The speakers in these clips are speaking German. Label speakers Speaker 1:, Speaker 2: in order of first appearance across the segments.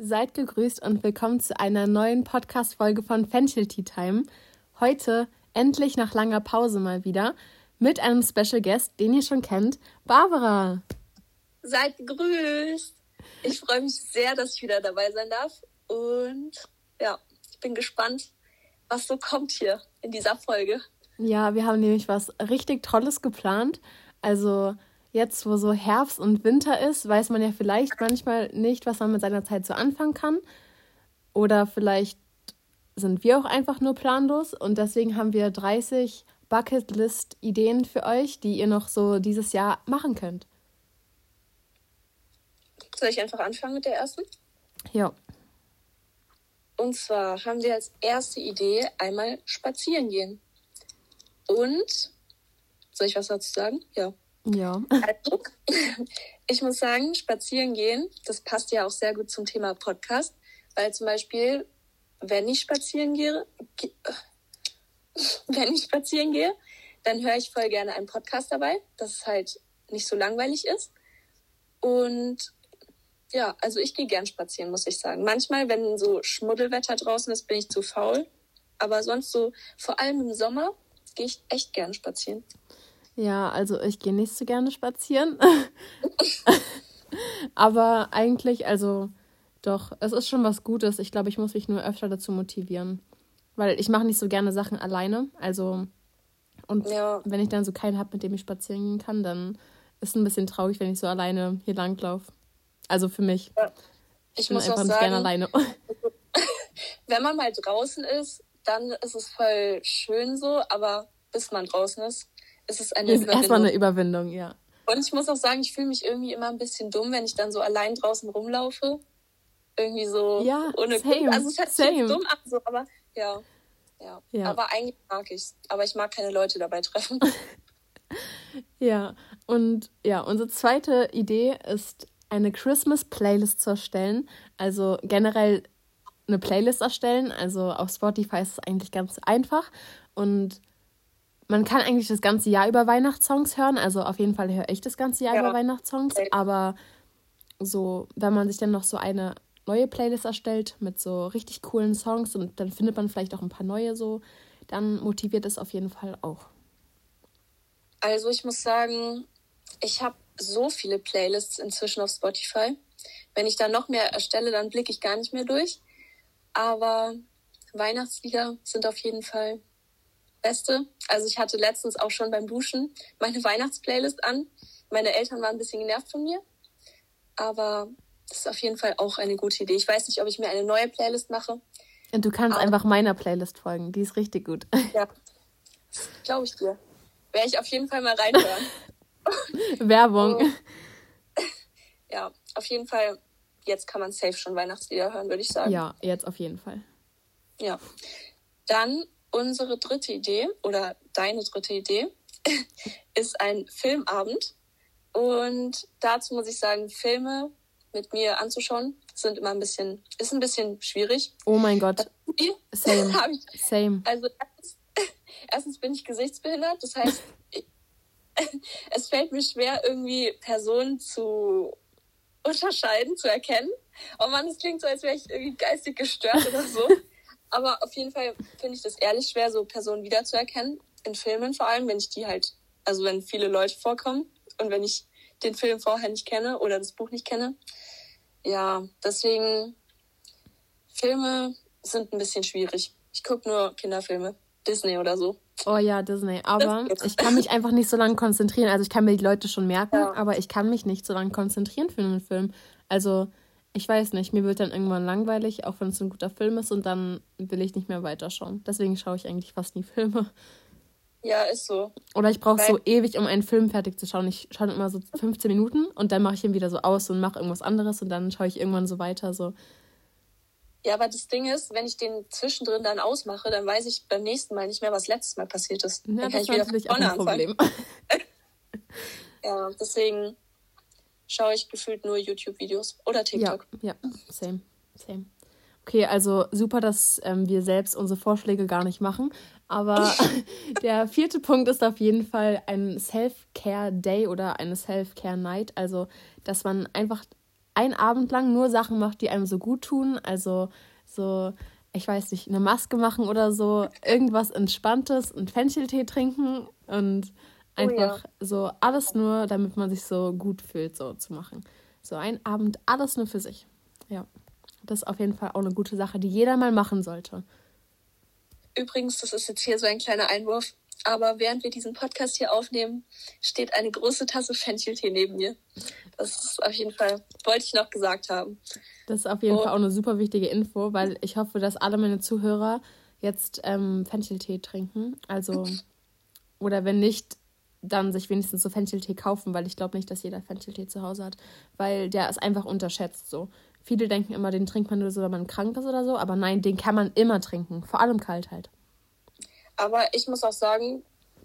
Speaker 1: Seid gegrüßt und willkommen zu einer neuen Podcast-Folge von Fenchel Tea Time. Heute endlich nach langer Pause mal wieder mit einem Special Guest, den ihr schon kennt, Barbara.
Speaker 2: Seid gegrüßt. Ich freue mich sehr, dass ich wieder dabei sein darf. Und ja, ich bin gespannt, was so kommt hier in dieser Folge.
Speaker 1: Ja, wir haben nämlich was richtig Tolles geplant. Also jetzt, wo so Herbst und Winter ist, weiß man ja vielleicht manchmal nicht, was man mit seiner Zeit so anfangen kann. Oder vielleicht sind wir auch einfach nur planlos und deswegen haben wir 30 Bucketlist-Ideen für euch, die ihr noch so dieses Jahr machen könnt.
Speaker 2: Soll ich einfach anfangen mit der ersten?
Speaker 1: Ja.
Speaker 2: Und zwar haben wir als erste Idee einmal spazieren gehen. Und soll ich was dazu sagen? Ja.
Speaker 1: Ja.
Speaker 2: Also, ich muss sagen, spazieren gehen, das passt ja auch sehr gut zum Thema Podcast, weil zum Beispiel, wenn ich spazieren gehe, wenn ich spazieren gehe, dann höre ich voll gerne einen Podcast dabei, dass es halt nicht so langweilig ist. Und ja, also ich gehe gern spazieren, muss ich sagen. Manchmal, wenn so Schmuddelwetter draußen ist, bin ich zu faul. Aber sonst so, vor allem im Sommer, gehe ich echt gern spazieren.
Speaker 1: Ja, also ich gehe nicht so gerne spazieren. Aber eigentlich, also doch, es ist schon was Gutes. Ich glaube, ich muss mich nur öfter dazu motivieren. Weil ich mache nicht so gerne Sachen alleine. Also, und ja. wenn ich dann so keinen habe, mit dem ich spazieren gehen kann, dann ist es ein bisschen traurig, wenn ich so alleine hier langlaufe. Also für mich. Ja. Ich, ich bin
Speaker 2: einfach nicht gerne alleine. wenn man mal draußen ist, dann ist es voll schön so, aber bis man draußen ist, ist es eine
Speaker 1: ist Überwindung. Erstmal eine Überwindung, ja.
Speaker 2: Und ich muss auch sagen, ich fühle mich irgendwie immer ein bisschen dumm, wenn ich dann so allein draußen rumlaufe. Irgendwie so ja, ohne same, Grund. Also es hört sich dumm an, so, aber ja, ja. Ja. Aber eigentlich mag ich es. Aber ich mag keine Leute dabei treffen.
Speaker 1: ja, und ja, unsere zweite Idee ist, eine Christmas-Playlist zu erstellen. Also generell eine Playlist erstellen. Also auf Spotify ist es eigentlich ganz einfach. Und man kann eigentlich das ganze Jahr über Weihnachtssongs hören. Also auf jeden Fall höre ich das ganze Jahr ja. über Weihnachtssongs. Aber so, wenn man sich dann noch so eine neue Playlist erstellt mit so richtig coolen Songs und dann findet man vielleicht auch ein paar neue so, dann motiviert es auf jeden Fall auch.
Speaker 2: Also ich muss sagen, ich habe so viele Playlists inzwischen auf Spotify. Wenn ich da noch mehr erstelle, dann blicke ich gar nicht mehr durch. Aber Weihnachtslieder sind auf jeden Fall Beste. Also ich hatte letztens auch schon beim Duschen meine Weihnachtsplaylist an. Meine Eltern waren ein bisschen genervt von mir. Aber das ist auf jeden Fall auch eine gute Idee. Ich weiß nicht, ob ich mir eine neue Playlist mache.
Speaker 1: Und du kannst aber einfach meiner Playlist folgen. Die ist richtig gut.
Speaker 2: Ja, glaube ich dir. Werde ich auf jeden Fall mal reinhören.
Speaker 1: Werbung. Und,
Speaker 2: ja, auf jeden Fall. Jetzt kann man safe schon Weihnachtslieder hören, würde ich sagen.
Speaker 1: Ja, jetzt auf jeden Fall.
Speaker 2: Ja. Dann unsere dritte Idee oder deine dritte Idee ist ein Filmabend. Und dazu muss ich sagen, Filme mit mir anzuschauen sind immer ein bisschen, ist ein bisschen schwierig.
Speaker 1: Oh mein Gott. Same. Ich,
Speaker 2: Same. Also erstens, erstens bin ich gesichtsbehindert, das heißt, es fällt mir schwer, irgendwie Personen zu unterscheiden, zu erkennen. Oh Mann, es klingt so, als wäre ich irgendwie geistig gestört oder so. Aber auf jeden Fall finde ich das ehrlich schwer, so Personen wiederzuerkennen. In Filmen vor allem, wenn ich die halt, also wenn viele Leute vorkommen und wenn ich den Film vorher nicht kenne oder das Buch nicht kenne. Ja, deswegen Filme sind ein bisschen schwierig. Ich gucke nur Kinderfilme, Disney oder so.
Speaker 1: Oh ja, Disney. Aber ich kann mich einfach nicht so lange konzentrieren. Also ich kann mir die Leute schon merken, ja. aber ich kann mich nicht so lange konzentrieren für einen Film. Also ich weiß nicht, mir wird dann irgendwann langweilig, auch wenn es ein guter Film ist und dann will ich nicht mehr weiterschauen. Deswegen schaue ich eigentlich fast nie Filme.
Speaker 2: Ja, ist so.
Speaker 1: Oder ich brauche so ewig, um einen Film fertig zu schauen. Ich schaue immer so 15 Minuten und dann mache ich ihn wieder so aus und mache irgendwas anderes und dann schaue ich irgendwann so weiter. So.
Speaker 2: Ja, aber das Ding ist, wenn ich den zwischendrin dann ausmache, dann weiß ich beim nächsten Mal nicht mehr, was letztes Mal passiert ist. Ja, dann kann ich wieder natürlich auch ein Problem. ja, deswegen schaue ich gefühlt nur YouTube-Videos oder TikTok.
Speaker 1: Ja, ja, same, same. Okay, also super, dass ähm, wir selbst unsere Vorschläge gar nicht machen. Aber der vierte Punkt ist auf jeden Fall ein Self-Care-Day oder eine Self-Care-Night. Also, dass man einfach einen Abend lang nur Sachen macht, die einem so gut tun. Also so, ich weiß nicht, eine Maske machen oder so, irgendwas Entspanntes, einen Fencheltee trinken und einfach oh ja. so alles nur, damit man sich so gut fühlt, so zu machen. So ein Abend, alles nur für sich. Ja. Das ist auf jeden Fall auch eine gute Sache, die jeder mal machen sollte.
Speaker 2: Übrigens, das ist jetzt hier so ein kleiner Einwurf, aber während wir diesen Podcast hier aufnehmen, steht eine große Tasse Fencheltee neben mir. Das ist auf jeden Fall, wollte ich noch gesagt haben.
Speaker 1: Das ist auf jeden oh. Fall auch eine super wichtige Info, weil ich hoffe, dass alle meine Zuhörer jetzt ähm, Fencheltee trinken. Also, oder wenn nicht, dann sich wenigstens so Fencheltee kaufen, weil ich glaube nicht, dass jeder Fencheltee zu Hause hat, weil der ist einfach unterschätzt so. Viele denken immer, den trinkt man nur so, wenn man krank ist oder so, aber nein, den kann man immer trinken, vor allem kalt halt.
Speaker 2: Aber ich muss auch sagen,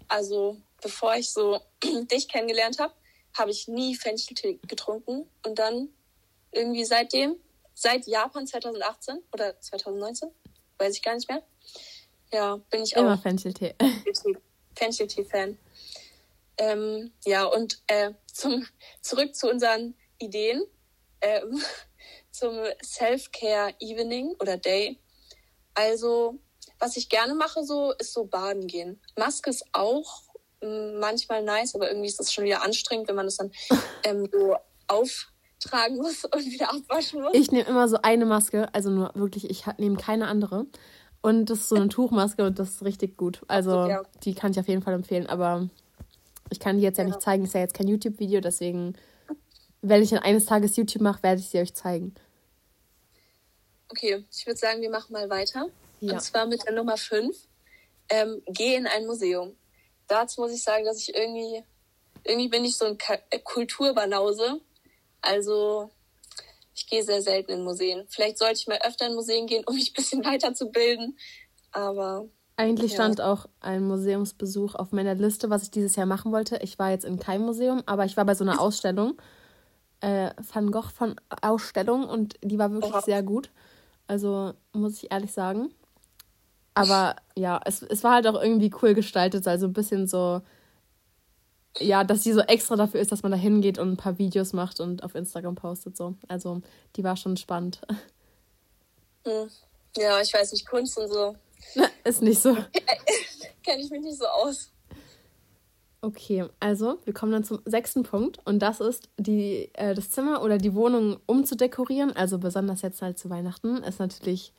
Speaker 2: also bevor ich so dich kennengelernt habe, habe ich nie Fencheltee getrunken und dann irgendwie seitdem, seit Japan 2018 oder 2019, weiß ich gar nicht mehr. Ja, bin ich
Speaker 1: immer auch Fencheltee.
Speaker 2: Fencheltee-Fan. Ähm, ja, und äh, zum, zurück zu unseren Ideen. Ähm, zum Self-Care Evening oder Day. Also, was ich gerne mache, so ist so baden gehen. Maske ist auch mm, manchmal nice, aber irgendwie ist das schon wieder anstrengend, wenn man das dann ähm, so auftragen muss und wieder abwaschen muss.
Speaker 1: Ich nehme immer so eine Maske, also nur wirklich, ich nehme keine andere. Und das ist so eine Tuchmaske und das ist richtig gut. Also, ja. die kann ich auf jeden Fall empfehlen, aber ich kann die jetzt ja, ja. nicht zeigen. Ist ja jetzt kein YouTube-Video, deswegen, wenn ich dann eines Tages YouTube mache, werde ich sie euch zeigen.
Speaker 2: Okay, ich würde sagen, wir machen mal weiter. Ja. Und zwar mit der Nummer 5. Ähm, geh in ein Museum. Dazu muss ich sagen, dass ich irgendwie, irgendwie bin ich so ein äh, Kulturbanause. Also ich gehe sehr selten in Museen. Vielleicht sollte ich mal öfter in Museen gehen, um mich ein bisschen weiterzubilden. Aber.
Speaker 1: Eigentlich ja. stand auch ein Museumsbesuch auf meiner Liste, was ich dieses Jahr machen wollte. Ich war jetzt in keinem Museum, aber ich war bei so einer Ausstellung. Äh, Van Gogh von Ausstellung und die war wirklich sehr gut. Also muss ich ehrlich sagen. Aber ja, es, es war halt auch irgendwie cool gestaltet, also ein bisschen so, ja, dass die so extra dafür ist, dass man da hingeht und ein paar Videos macht und auf Instagram postet so. Also die war schon spannend.
Speaker 2: Hm. Ja, ich weiß nicht, Kunst und so.
Speaker 1: Ist nicht so.
Speaker 2: Kenne ich mich nicht so aus.
Speaker 1: Okay, also wir kommen dann zum sechsten Punkt und das ist die, äh, das Zimmer oder die Wohnung umzudekorieren. Also besonders jetzt halt zu Weihnachten ist natürlich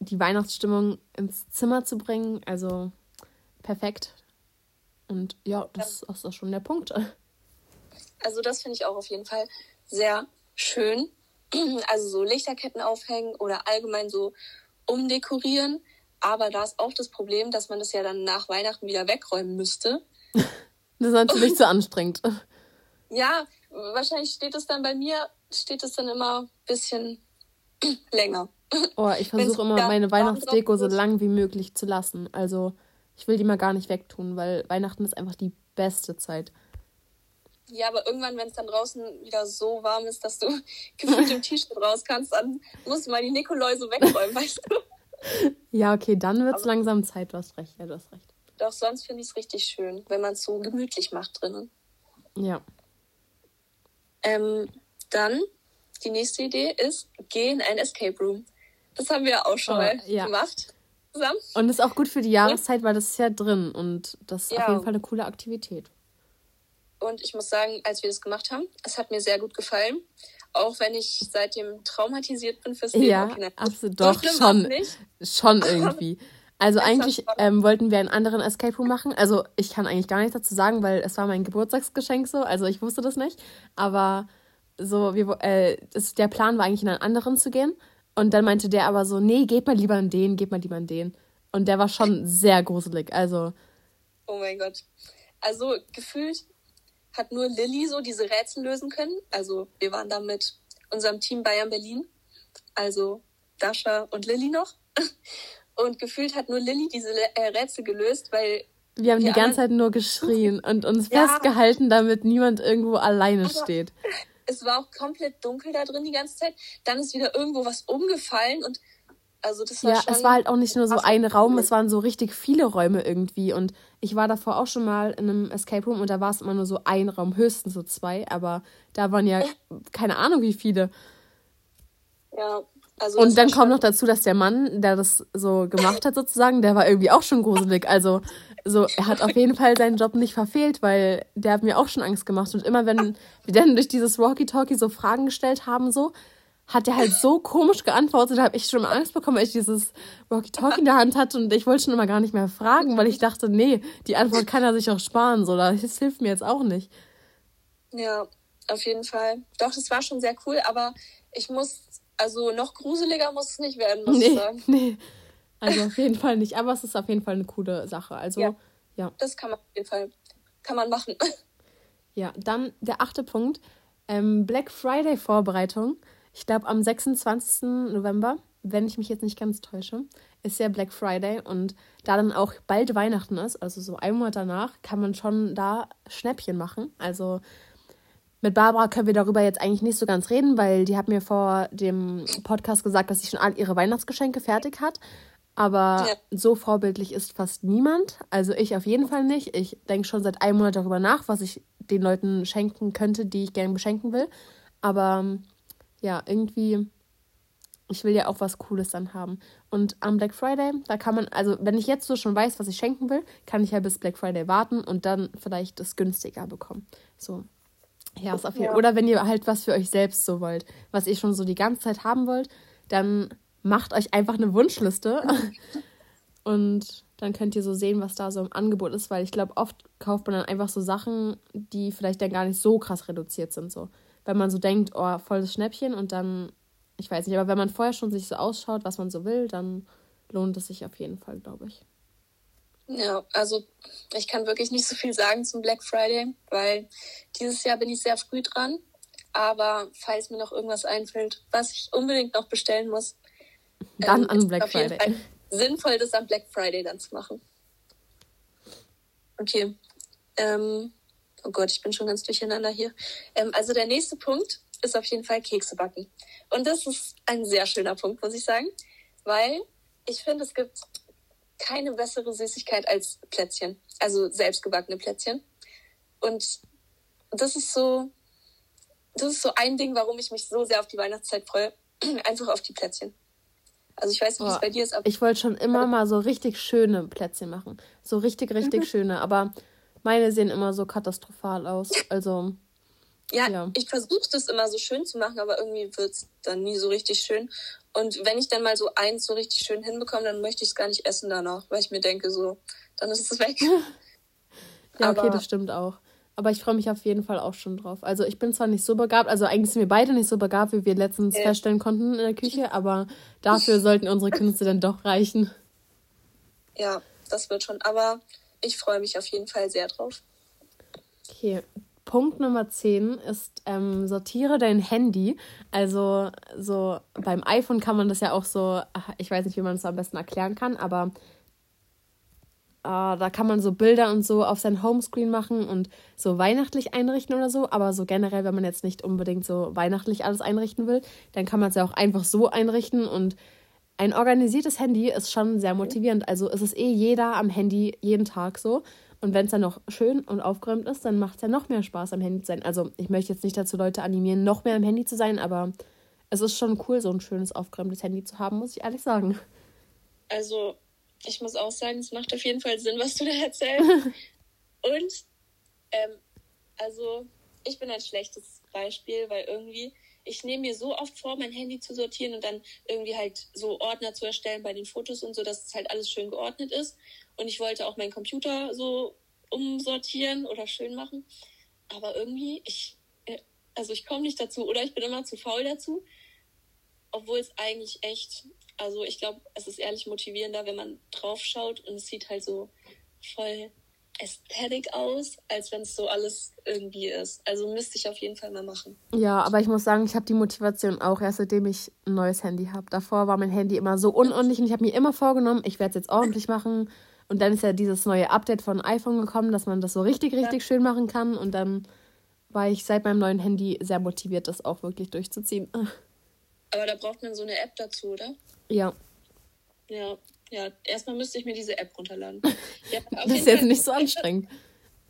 Speaker 1: die Weihnachtsstimmung ins Zimmer zu bringen. Also perfekt. Und ja, das ja. ist auch schon der Punkt.
Speaker 2: Also das finde ich auch auf jeden Fall sehr schön. Also so Lichterketten aufhängen oder allgemein so umdekorieren. Aber da ist auch das Problem, dass man das ja dann nach Weihnachten wieder wegräumen müsste.
Speaker 1: Das ist natürlich zu anstrengend.
Speaker 2: Ja, wahrscheinlich steht es dann bei mir, steht es dann immer ein bisschen länger.
Speaker 1: Oh, ich versuche immer meine Weihnachtsdeko so lang wie möglich zu lassen. Also ich will die mal gar nicht wegtun, weil Weihnachten ist einfach die beste Zeit.
Speaker 2: Ja, aber irgendwann, wenn es dann draußen wieder so warm ist, dass du gefühlt im T-Shirt raus kannst, dann musst du mal die Nikoläuse wegräumen, weißt du?
Speaker 1: Ja, okay, dann wird es langsam Zeit, du hast recht, ja, du hast recht.
Speaker 2: Doch sonst finde ich es richtig schön, wenn man es so gemütlich macht drinnen.
Speaker 1: Ja.
Speaker 2: Ähm, dann, die nächste Idee ist, geh in ein Escape Room. Das haben wir auch schon oh, mal ja. gemacht. Zusammen.
Speaker 1: Und ist auch gut für die Jahreszeit, weil das ist ja drin und das ist ja. auf jeden Fall eine coole Aktivität.
Speaker 2: Und ich muss sagen, als wir das gemacht haben, es hat mir sehr gut gefallen. Auch wenn ich seitdem traumatisiert bin fürs Leben. Ja, okay, absolut.
Speaker 1: Doch, schon, schon irgendwie. Also eigentlich ähm, wollten wir einen anderen Escape Room machen. Also ich kann eigentlich gar nichts dazu sagen, weil es war mein Geburtstagsgeschenk so. Also ich wusste das nicht. Aber so, wir, äh, das, der Plan war eigentlich in einen anderen zu gehen. Und dann meinte der aber so, nee, geht mal lieber in den, geht mal lieber in den. Und der war schon sehr gruselig. Also.
Speaker 2: Oh mein Gott. Also gefühlt hat nur Lilly so diese Rätsel lösen können. Also wir waren da mit unserem Team Bayern Berlin. Also Dasha und Lilly noch. Und gefühlt hat nur Lilly diese äh, Rätsel gelöst, weil.
Speaker 1: Wir haben die, die ganze Zeit nur geschrien und uns ja, festgehalten, damit niemand irgendwo alleine steht.
Speaker 2: Es war auch komplett dunkel da drin die ganze Zeit. Dann ist wieder irgendwo was umgefallen und Also das war
Speaker 1: ja, es war halt auch nicht nur so ein Raum, es waren so richtig viele Räume irgendwie. Und ich war davor auch schon mal in einem Escape Room und da war es immer nur so ein Raum, höchstens so zwei, aber da waren ja keine Ahnung wie viele.
Speaker 2: Ja, also
Speaker 1: und dann kommt noch dazu, dass der Mann, der das so gemacht hat, sozusagen, der war irgendwie auch schon gruselig. Also, so, er hat auf jeden Fall seinen Job nicht verfehlt, weil der hat mir auch schon Angst gemacht. Und immer wenn wir dann durch dieses Walkie-Talkie so Fragen gestellt haben, so, hat er halt so komisch geantwortet, da habe ich schon mal Angst bekommen, weil ich dieses Walkie-Talkie in der Hand hatte und ich wollte schon immer gar nicht mehr fragen, weil ich dachte, nee, die Antwort kann er sich auch sparen, so, das hilft mir jetzt auch nicht.
Speaker 2: Ja, auf jeden Fall. Doch, das war schon sehr cool, aber ich muss, also noch gruseliger muss es nicht werden, muss
Speaker 1: nee,
Speaker 2: ich sagen.
Speaker 1: Nee, also auf jeden Fall nicht, aber es ist auf jeden Fall eine coole Sache, also ja. ja.
Speaker 2: Das kann man auf jeden Fall, kann man machen.
Speaker 1: Ja, dann der achte Punkt, ähm, Black Friday Vorbereitung. Ich glaube, am 26. November, wenn ich mich jetzt nicht ganz täusche, ist ja Black Friday und da dann auch bald Weihnachten ist, also so ein Monat danach, kann man schon da Schnäppchen machen. Also mit Barbara können wir darüber jetzt eigentlich nicht so ganz reden, weil die hat mir vor dem Podcast gesagt, dass sie schon all ihre Weihnachtsgeschenke fertig hat. Aber ja. so vorbildlich ist fast niemand. Also ich auf jeden Fall nicht. Ich denke schon seit einem Monat darüber nach, was ich den Leuten schenken könnte, die ich gerne beschenken will. Aber ja, irgendwie, ich will ja auch was Cooles dann haben. Und am Black Friday, da kann man, also wenn ich jetzt so schon weiß, was ich schenken will, kann ich ja bis Black Friday warten und dann vielleicht das günstiger bekommen. So. Ja, ist auf jeden Fall. Oder wenn ihr halt was für euch selbst so wollt, was ihr schon so die ganze Zeit haben wollt, dann macht euch einfach eine Wunschliste. und dann könnt ihr so sehen, was da so im Angebot ist, weil ich glaube, oft kauft man dann einfach so Sachen, die vielleicht dann gar nicht so krass reduziert sind. So wenn man so denkt, oh, volles Schnäppchen und dann, ich weiß nicht, aber wenn man vorher schon sich so ausschaut, was man so will, dann lohnt es sich auf jeden Fall, glaube ich.
Speaker 2: Ja, also ich kann wirklich nicht so viel sagen zum Black Friday, weil dieses Jahr bin ich sehr früh dran. Aber falls mir noch irgendwas einfällt, was ich unbedingt noch bestellen muss, dann ähm, an Black Friday. sinnvoll, das am Black Friday dann zu machen. Okay. Ähm, Oh Gott, ich bin schon ganz durcheinander hier. Ähm, also der nächste Punkt ist auf jeden Fall Kekse backen. Und das ist ein sehr schöner Punkt, muss ich sagen, weil ich finde, es gibt keine bessere Süßigkeit als Plätzchen, also selbstgebackene Plätzchen. Und das ist so, das ist so ein Ding, warum ich mich so sehr auf die Weihnachtszeit freue, einfach auf die Plätzchen. Also ich weiß nicht, wie es bei dir ist.
Speaker 1: Aber ich wollte schon immer mal so richtig schöne Plätzchen machen, so richtig, richtig mhm. schöne. Aber meine sehen immer so katastrophal aus. Also.
Speaker 2: Ja, ja. ich versuche das immer so schön zu machen, aber irgendwie wird es dann nie so richtig schön. Und wenn ich dann mal so eins so richtig schön hinbekomme, dann möchte ich es gar nicht essen danach, weil ich mir denke, so, dann ist es weg.
Speaker 1: ja, okay, das stimmt auch. Aber ich freue mich auf jeden Fall auch schon drauf. Also ich bin zwar nicht so begabt, also eigentlich sind wir beide nicht so begabt, wie wir letztens ja. feststellen konnten in der Küche, aber dafür sollten unsere Künste dann doch reichen.
Speaker 2: Ja, das wird schon. Aber ich freue mich auf jeden Fall sehr drauf.
Speaker 1: Okay. Punkt Nummer 10 ist, ähm, sortiere dein Handy. Also so beim iPhone kann man das ja auch so, ich weiß nicht, wie man es am besten erklären kann, aber Uh, da kann man so Bilder und so auf sein Homescreen machen und so weihnachtlich einrichten oder so. Aber so generell, wenn man jetzt nicht unbedingt so weihnachtlich alles einrichten will, dann kann man es ja auch einfach so einrichten und ein organisiertes Handy ist schon sehr motivierend. Also es ist eh jeder am Handy jeden Tag so. Und wenn es dann noch schön und aufgeräumt ist, dann macht es ja noch mehr Spaß, am Handy zu sein. Also ich möchte jetzt nicht dazu Leute animieren, noch mehr am Handy zu sein, aber es ist schon cool, so ein schönes, aufgeräumtes Handy zu haben, muss ich ehrlich sagen.
Speaker 2: Also ich muss auch sagen, es macht auf jeden Fall Sinn, was du da erzählst. und ähm, also ich bin ein schlechtes Beispiel, weil irgendwie ich nehme mir so oft vor, mein Handy zu sortieren und dann irgendwie halt so Ordner zu erstellen bei den Fotos und so, dass es halt alles schön geordnet ist. Und ich wollte auch meinen Computer so umsortieren oder schön machen. Aber irgendwie, ich, äh, also ich komme nicht dazu oder ich bin immer zu faul dazu. Obwohl es eigentlich echt, also ich glaube, es ist ehrlich motivierender, wenn man drauf schaut und es sieht halt so voll Ästhetik aus, als wenn es so alles irgendwie ist. Also müsste ich auf jeden Fall mal machen.
Speaker 1: Ja, aber ich muss sagen, ich habe die Motivation auch erst seitdem ich ein neues Handy habe. Davor war mein Handy immer so unordentlich und ich habe mir immer vorgenommen, ich werde es jetzt ordentlich machen. Und dann ist ja dieses neue Update von iPhone gekommen, dass man das so richtig, richtig ja. schön machen kann. Und dann war ich seit meinem neuen Handy sehr motiviert, das auch wirklich durchzuziehen.
Speaker 2: Aber da braucht man so eine App dazu, oder?
Speaker 1: Ja.
Speaker 2: Ja, ja. Erstmal müsste ich mir diese App runterladen. Ja,
Speaker 1: das ist jetzt Fall. nicht so anstrengend.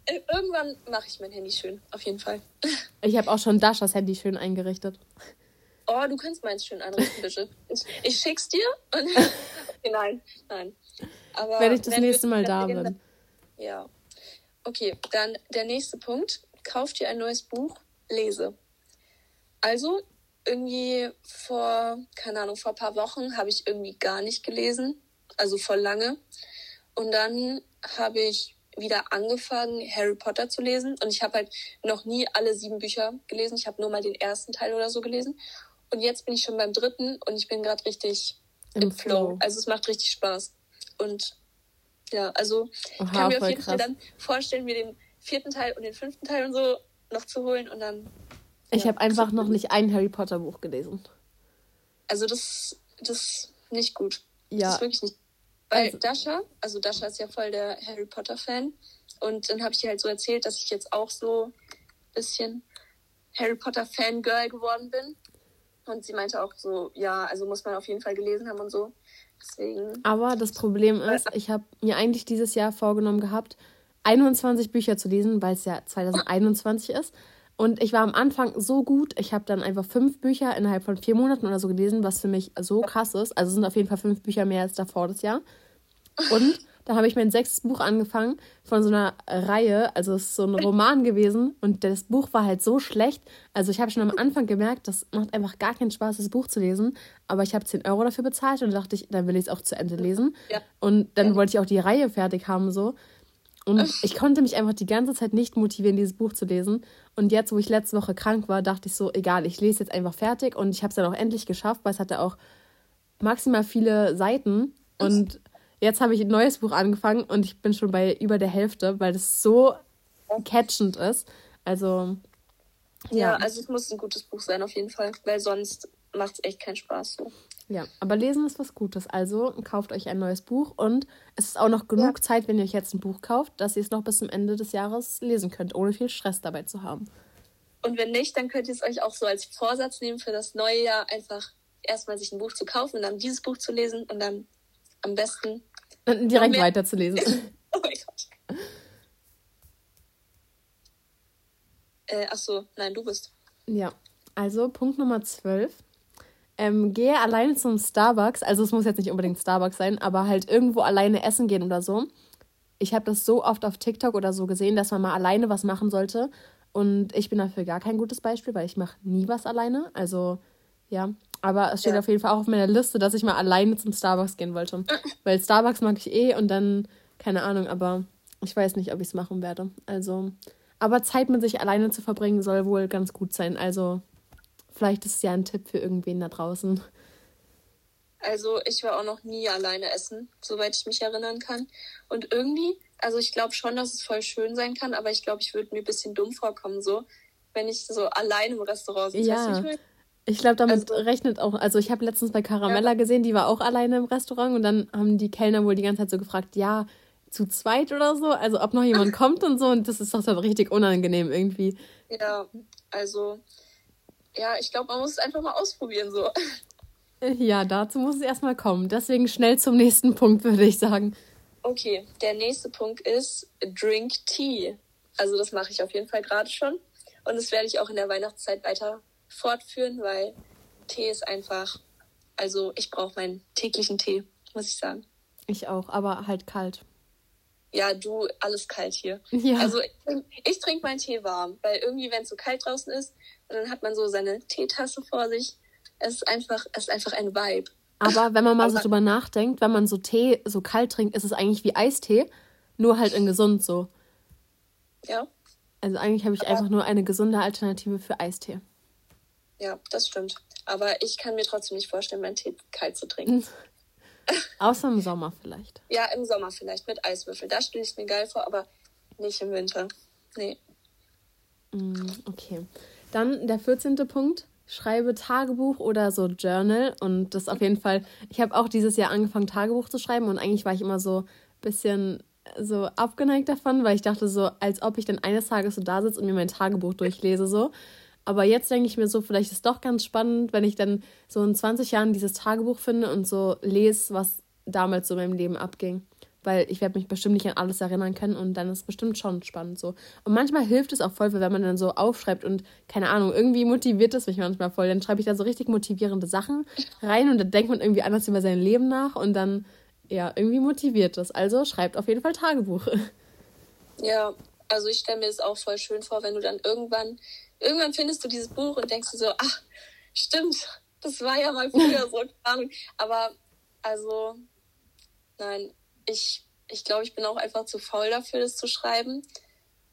Speaker 2: Äh, irgendwann mache ich mein Handy schön, auf jeden Fall.
Speaker 1: Ich habe auch schon Dashas Handy schön eingerichtet.
Speaker 2: Oh, du kannst meins schön einrichten, bitte. Ich, ich schick's dir. Und okay, nein, nein. Aber wenn ich das nächste Mal da bin. Ja. Okay, dann der nächste Punkt. Kauf dir ein neues Buch, lese. Also, irgendwie vor, keine Ahnung, vor ein paar Wochen habe ich irgendwie gar nicht gelesen. Also voll lange. Und dann habe ich wieder angefangen, Harry Potter zu lesen. Und ich habe halt noch nie alle sieben Bücher gelesen. Ich habe nur mal den ersten Teil oder so gelesen. Und jetzt bin ich schon beim dritten und ich bin gerade richtig im, im Flow. Flow. Also es macht richtig Spaß. Und ja, also Oha, kann mir auf jeden. Fall dann vorstellen, mir den vierten Teil und den fünften Teil und so noch zu holen und dann.
Speaker 1: Ich ja, habe einfach noch nicht ein Harry Potter Buch gelesen.
Speaker 2: Also das, das ist nicht gut. Ja. Das ist wirklich nicht. Weil also, Dasha, also Dasha ist ja voll der Harry Potter Fan. Und dann habe ich ihr halt so erzählt, dass ich jetzt auch so ein bisschen Harry Potter Fangirl geworden bin. Und sie meinte auch so, ja, also muss man auf jeden Fall gelesen haben und so. Deswegen.
Speaker 1: Aber das Problem ist, ich habe mir eigentlich dieses Jahr vorgenommen gehabt, 21 Bücher zu lesen, weil es ja 2021 ist. Und ich war am Anfang so gut. Ich habe dann einfach fünf Bücher innerhalb von vier Monaten oder so gelesen, was für mich so krass ist. Also sind auf jeden Fall fünf Bücher mehr als davor das Jahr. Und da habe ich mein sechstes Buch angefangen von so einer Reihe. Also es ist so ein Roman gewesen. Und das Buch war halt so schlecht. Also ich habe schon am Anfang gemerkt, das macht einfach gar keinen Spaß, das Buch zu lesen. Aber ich habe 10 Euro dafür bezahlt und dachte ich, dann will ich es auch zu Ende lesen. Ja. Und dann wollte ich auch die Reihe fertig haben so. Und ich konnte mich einfach die ganze Zeit nicht motivieren, dieses Buch zu lesen. Und jetzt, wo ich letzte Woche krank war, dachte ich so, egal, ich lese jetzt einfach fertig. Und ich habe es dann auch endlich geschafft, weil es hatte auch maximal viele Seiten. Und jetzt habe ich ein neues Buch angefangen und ich bin schon bei über der Hälfte, weil das so catchend ist. Also.
Speaker 2: Ja, ja also es muss ein gutes Buch sein, auf jeden Fall. Weil sonst macht es echt keinen Spaß so.
Speaker 1: Ja, aber lesen ist was Gutes. Also kauft euch ein neues Buch und es ist auch noch genug ja. Zeit, wenn ihr euch jetzt ein Buch kauft, dass ihr es noch bis zum Ende des Jahres lesen könnt, ohne viel Stress dabei zu haben.
Speaker 2: Und wenn nicht, dann könnt ihr es euch auch so als Vorsatz nehmen für das neue Jahr, einfach erstmal sich ein Buch zu kaufen und dann dieses Buch zu lesen und dann am besten und direkt weiterzulesen. oh mein Gott. Äh, ach so, nein, du bist.
Speaker 1: Ja, also Punkt Nummer 12 ähm, gehe alleine zum Starbucks, also es muss jetzt nicht unbedingt Starbucks sein, aber halt irgendwo alleine essen gehen oder so. Ich habe das so oft auf TikTok oder so gesehen, dass man mal alleine was machen sollte. Und ich bin dafür gar kein gutes Beispiel, weil ich mache nie was alleine. Also, ja. Aber es steht ja. auf jeden Fall auch auf meiner Liste, dass ich mal alleine zum Starbucks gehen wollte. weil Starbucks mag ich eh und dann, keine Ahnung, aber ich weiß nicht, ob ich es machen werde. Also, aber Zeit mit sich alleine zu verbringen soll wohl ganz gut sein. Also, Vielleicht ist es ja ein Tipp für irgendwen da draußen.
Speaker 2: Also ich war auch noch nie alleine essen, soweit ich mich erinnern kann. Und irgendwie, also ich glaube schon, dass es voll schön sein kann, aber ich glaube, ich würde mir ein bisschen dumm vorkommen, so, wenn ich so allein im Restaurant sitze. Ja.
Speaker 1: Ich, ich glaube, damit also, rechnet auch, also ich habe letztens bei Caramella ja. gesehen, die war auch alleine im Restaurant und dann haben die Kellner wohl die ganze Zeit so gefragt, ja, zu zweit oder so, also ob noch jemand kommt und so und das ist doch so richtig unangenehm irgendwie.
Speaker 2: Ja, also ja, ich glaube, man muss es einfach mal ausprobieren so.
Speaker 1: Ja, dazu muss es erstmal kommen. Deswegen schnell zum nächsten Punkt, würde ich sagen.
Speaker 2: Okay, der nächste Punkt ist Drink Tea. Also das mache ich auf jeden Fall gerade schon. Und das werde ich auch in der Weihnachtszeit weiter fortführen, weil Tee ist einfach, also ich brauche meinen täglichen Tee, muss ich sagen.
Speaker 1: Ich auch, aber halt kalt.
Speaker 2: Ja, du, alles kalt hier. Ja. Also ich, ich trinke meinen Tee warm, weil irgendwie, wenn es so kalt draußen ist, und dann hat man so seine Teetasse vor sich. Es ist einfach, es ist einfach ein Vibe.
Speaker 1: Aber wenn man mal so drüber nachdenkt, wenn man so Tee so kalt trinkt, ist es eigentlich wie Eistee, nur halt in gesund so. Ja. Also eigentlich habe ich Aber einfach nur eine gesunde Alternative für Eistee.
Speaker 2: Ja, das stimmt. Aber ich kann mir trotzdem nicht vorstellen, meinen Tee kalt zu trinken.
Speaker 1: Außer im Sommer vielleicht.
Speaker 2: Ja, im Sommer vielleicht mit Eiswürfel. Da stelle ich es mir geil vor, aber nicht im Winter. Nee.
Speaker 1: Mm, okay. Dann der 14. Punkt. Schreibe Tagebuch oder so Journal. Und das auf jeden Fall, ich habe auch dieses Jahr angefangen, Tagebuch zu schreiben. Und eigentlich war ich immer so ein bisschen so abgeneigt davon, weil ich dachte so, als ob ich dann eines Tages so da sitze und mir mein Tagebuch durchlese so. Aber jetzt denke ich mir so, vielleicht ist es doch ganz spannend, wenn ich dann so in 20 Jahren dieses Tagebuch finde und so lese, was damals so in meinem Leben abging. Weil ich werde mich bestimmt nicht an alles erinnern können und dann ist es bestimmt schon spannend so. Und manchmal hilft es auch voll, wenn man dann so aufschreibt und keine Ahnung, irgendwie motiviert es mich manchmal voll. Dann schreibe ich da so richtig motivierende Sachen rein und dann denkt man irgendwie anders über sein Leben nach und dann, ja, irgendwie motiviert das. Also schreibt auf jeden Fall Tagebuch.
Speaker 2: Ja, also ich stelle mir das auch voll schön vor, wenn du dann irgendwann, irgendwann findest du dieses Buch und denkst du so, ach, stimmt, das war ja mal früher so. Aber also, nein, ich, ich glaube, ich bin auch einfach zu faul dafür, das zu schreiben.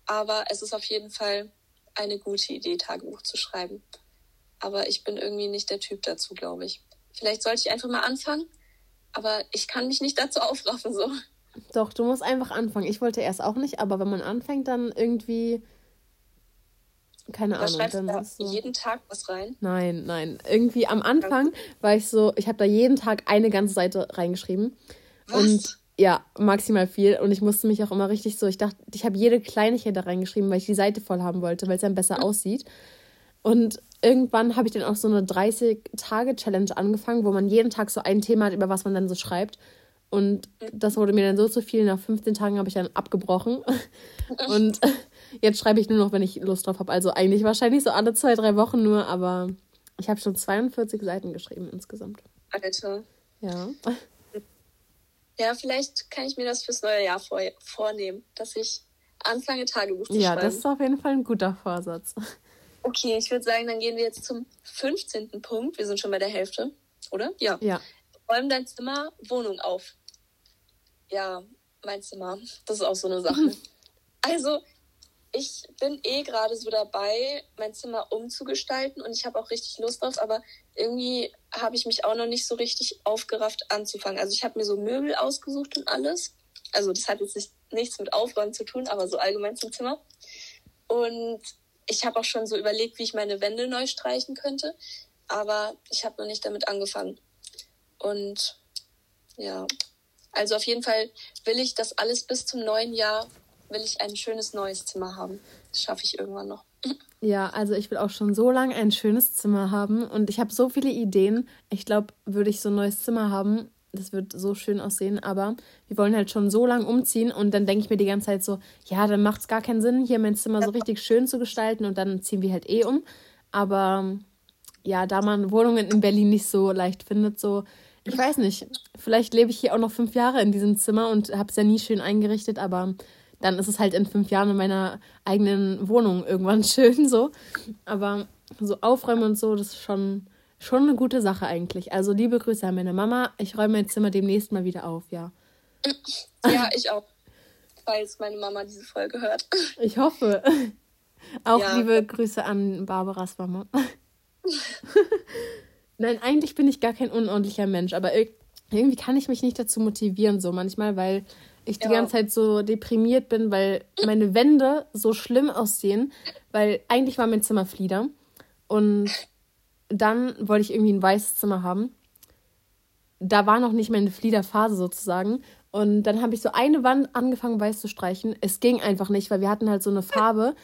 Speaker 2: Aber es ist auf jeden Fall eine gute Idee, Tagebuch zu schreiben. Aber ich bin irgendwie nicht der Typ dazu, glaube ich. Vielleicht sollte ich einfach mal anfangen, aber ich kann mich nicht dazu aufraffen, so.
Speaker 1: Doch, du musst einfach anfangen. Ich wollte erst auch nicht, aber wenn man anfängt, dann irgendwie. Keine
Speaker 2: da Ahnung. Schreibst dann du da so... jeden Tag was rein?
Speaker 1: Nein, nein. Irgendwie am Anfang war ich so, ich habe da jeden Tag eine ganze Seite reingeschrieben. Was? Und ja, maximal viel. Und ich musste mich auch immer richtig so, ich dachte, ich habe jede Kleinigkeit da reingeschrieben, weil ich die Seite voll haben wollte, weil es dann besser aussieht. Und irgendwann habe ich dann auch so eine 30-Tage-Challenge angefangen, wo man jeden Tag so ein Thema hat, über was man dann so schreibt. Und das wurde mir dann so zu viel. Nach 15 Tagen habe ich dann abgebrochen. Und jetzt schreibe ich nur noch, wenn ich Lust drauf habe. Also eigentlich wahrscheinlich so alle zwei, drei Wochen nur, aber ich habe schon 42 Seiten geschrieben insgesamt.
Speaker 2: Alter.
Speaker 1: Ja.
Speaker 2: Ja, vielleicht kann ich mir das fürs neue Jahr vor, vornehmen, dass ich anfange, Tagebuch zu
Speaker 1: ja, schreiben. Ja, das ist auf jeden Fall ein guter Vorsatz.
Speaker 2: Okay, ich würde sagen, dann gehen wir jetzt zum 15. Punkt. Wir sind schon bei der Hälfte, oder? Ja. Ja. Räum dein Zimmer, Wohnung auf ja, mein Zimmer. Das ist auch so eine Sache. Also, ich bin eh gerade so dabei, mein Zimmer umzugestalten und ich habe auch richtig Lust drauf, aber irgendwie habe ich mich auch noch nicht so richtig aufgerafft anzufangen. Also ich habe mir so Möbel ausgesucht und alles. Also das hat jetzt nicht, nichts mit Aufräumen zu tun, aber so allgemein zum Zimmer. Und ich habe auch schon so überlegt, wie ich meine Wände neu streichen könnte, aber ich habe noch nicht damit angefangen. Und ja, also auf jeden Fall will ich das alles bis zum neuen Jahr, will ich ein schönes neues Zimmer haben. Das schaffe ich irgendwann noch.
Speaker 1: Ja, also ich will auch schon so lange ein schönes Zimmer haben und ich habe so viele Ideen. Ich glaube, würde ich so ein neues Zimmer haben, das wird so schön aussehen, aber wir wollen halt schon so lange umziehen und dann denke ich mir die ganze Zeit so, ja, dann macht es gar keinen Sinn, hier mein Zimmer so richtig schön zu gestalten und dann ziehen wir halt eh um. Aber ja, da man Wohnungen in Berlin nicht so leicht findet, so ich weiß nicht, vielleicht lebe ich hier auch noch fünf Jahre in diesem Zimmer und habe es ja nie schön eingerichtet, aber dann ist es halt in fünf Jahren in meiner eigenen Wohnung irgendwann schön so. Aber so aufräumen und so, das ist schon, schon eine gute Sache eigentlich. Also liebe Grüße an meine Mama. Ich räume mein Zimmer demnächst mal wieder auf, ja.
Speaker 2: Ja, ich auch. Falls meine Mama diese Folge hört.
Speaker 1: Ich hoffe. Auch ja. liebe Grüße an Barbaras Mama. Nein, eigentlich bin ich gar kein unordentlicher Mensch, aber irgendwie kann ich mich nicht dazu motivieren, so manchmal, weil ich die ja. ganze Zeit so deprimiert bin, weil meine Wände so schlimm aussehen, weil eigentlich war mein Zimmer Flieder und dann wollte ich irgendwie ein weißes Zimmer haben. Da war noch nicht meine Fliederphase sozusagen. Und dann habe ich so eine Wand angefangen, weiß zu streichen. Es ging einfach nicht, weil wir hatten halt so eine Farbe,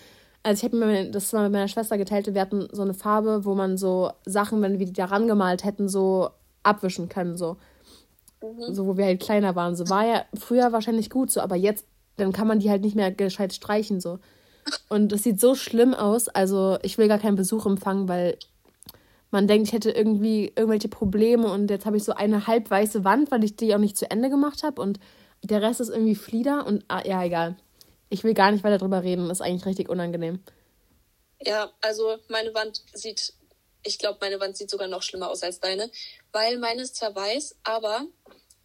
Speaker 1: also ich habe mir das mal mit meiner Schwester geteilt. Wir hatten so eine Farbe, wo man so Sachen, wenn wir die da rangemalt hätten, so abwischen können. So. Mhm. so, wo wir halt kleiner waren. So war ja früher wahrscheinlich gut so, aber jetzt, dann kann man die halt nicht mehr gescheit streichen. so. Und es sieht so schlimm aus. Also ich will gar keinen Besuch empfangen, weil man denkt, ich hätte irgendwie irgendwelche Probleme und jetzt habe ich so eine halb weiße Wand, weil ich die auch nicht zu Ende gemacht habe und der Rest ist irgendwie Flieder und ah, ja, egal. Ich will gar nicht weiter drüber reden, ist eigentlich richtig unangenehm.
Speaker 2: Ja, also meine Wand sieht, ich glaube, meine Wand sieht sogar noch schlimmer aus als deine, weil meine ist zwar weiß, aber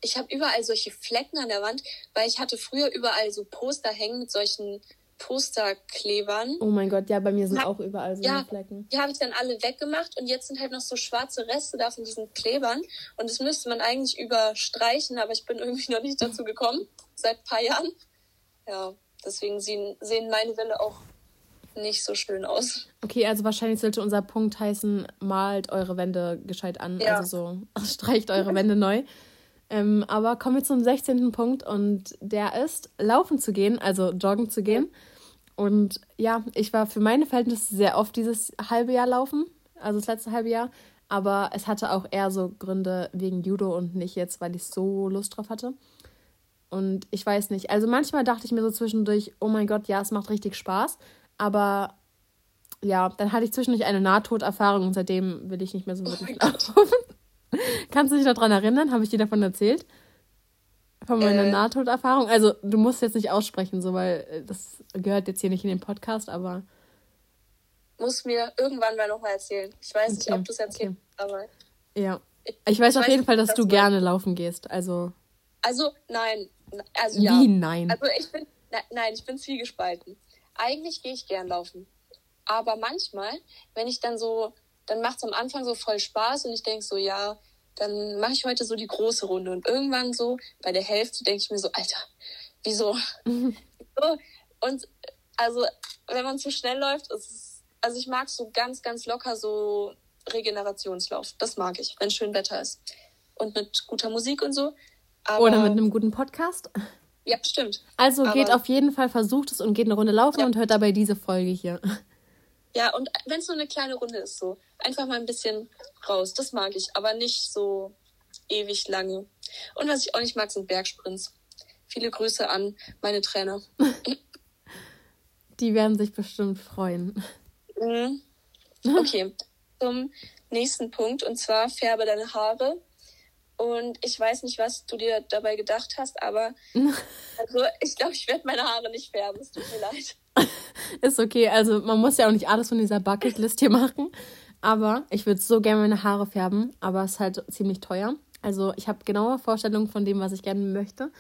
Speaker 2: ich habe überall solche Flecken an der Wand, weil ich hatte früher überall so Poster hängen mit solchen Posterklebern.
Speaker 1: Oh mein Gott, ja, bei mir sind auch überall so
Speaker 2: ja,
Speaker 1: Flecken.
Speaker 2: Die habe ich dann alle weggemacht und jetzt sind halt noch so schwarze Reste da von diesen Klebern und das müsste man eigentlich überstreichen, aber ich bin irgendwie noch nicht dazu gekommen, seit ein paar Jahren. Ja, Deswegen sehen, sehen meine Wände auch nicht so schön aus.
Speaker 1: Okay, also wahrscheinlich sollte unser Punkt heißen, malt eure Wände gescheit an. Ja. Also so, streicht eure Wände neu. Ähm, aber kommen wir zum 16. Punkt und der ist, laufen zu gehen, also joggen zu gehen. Und ja, ich war für meine Verhältnisse sehr oft dieses halbe Jahr laufen, also das letzte halbe Jahr. Aber es hatte auch eher so Gründe wegen Judo und nicht jetzt, weil ich so Lust drauf hatte. Und ich weiß nicht. Also manchmal dachte ich mir so zwischendurch, oh mein Gott, ja, es macht richtig Spaß. Aber ja, dann hatte ich zwischendurch eine Nahtoderfahrung und seitdem will ich nicht mehr so wirklich oh laufen. Kannst du dich daran erinnern? Habe ich dir davon erzählt? Von meiner äh. Nahtoderfahrung? Also, du musst jetzt nicht aussprechen, so, weil äh, das gehört jetzt hier nicht in den Podcast, aber.
Speaker 2: Muss mir irgendwann mal nochmal erzählen. Ich weiß okay. nicht, ob du es erzählst, okay. aber.
Speaker 1: Ja. Ich, ich weiß ich auf weiß jeden Fall, dass du gerne laufen gehst. Also.
Speaker 2: Also, nein. Also, Wie ja. nein? Also, ich bin. nein, ich bin zwiegespalten. Eigentlich gehe ich gern laufen. Aber manchmal, wenn ich dann so, dann macht es am Anfang so voll Spaß und ich denke so, ja, dann mache ich heute so die große Runde. Und irgendwann so, bei der Hälfte denke ich mir so, Alter, wieso? so, und also, wenn man zu schnell läuft, ist es, also ich mag so ganz, ganz locker so Regenerationslauf. Das mag ich, wenn schön Wetter ist. Und mit guter Musik und so.
Speaker 1: Aber, Oder mit einem guten Podcast.
Speaker 2: Ja, stimmt.
Speaker 1: Also geht Aber, auf jeden Fall, versucht es und geht eine Runde laufen ja. und hört dabei diese Folge hier.
Speaker 2: Ja, und wenn es nur eine kleine Runde ist, so einfach mal ein bisschen raus. Das mag ich, aber nicht so ewig lange. Und was ich auch nicht mag, sind Bergsprints. Viele Grüße an meine Trainer.
Speaker 1: Die werden sich bestimmt freuen.
Speaker 2: Mhm. Okay, zum nächsten Punkt und zwar färbe deine Haare. Und ich weiß nicht, was du dir dabei gedacht hast, aber also ich glaube, ich werde meine Haare nicht färben. Es tut mir leid.
Speaker 1: Ist okay. Also man muss ja auch nicht alles von dieser Bucketlist hier machen. Aber ich würde so gerne meine Haare färben, aber es ist halt ziemlich teuer. Also ich habe genaue Vorstellungen von dem, was ich gerne möchte.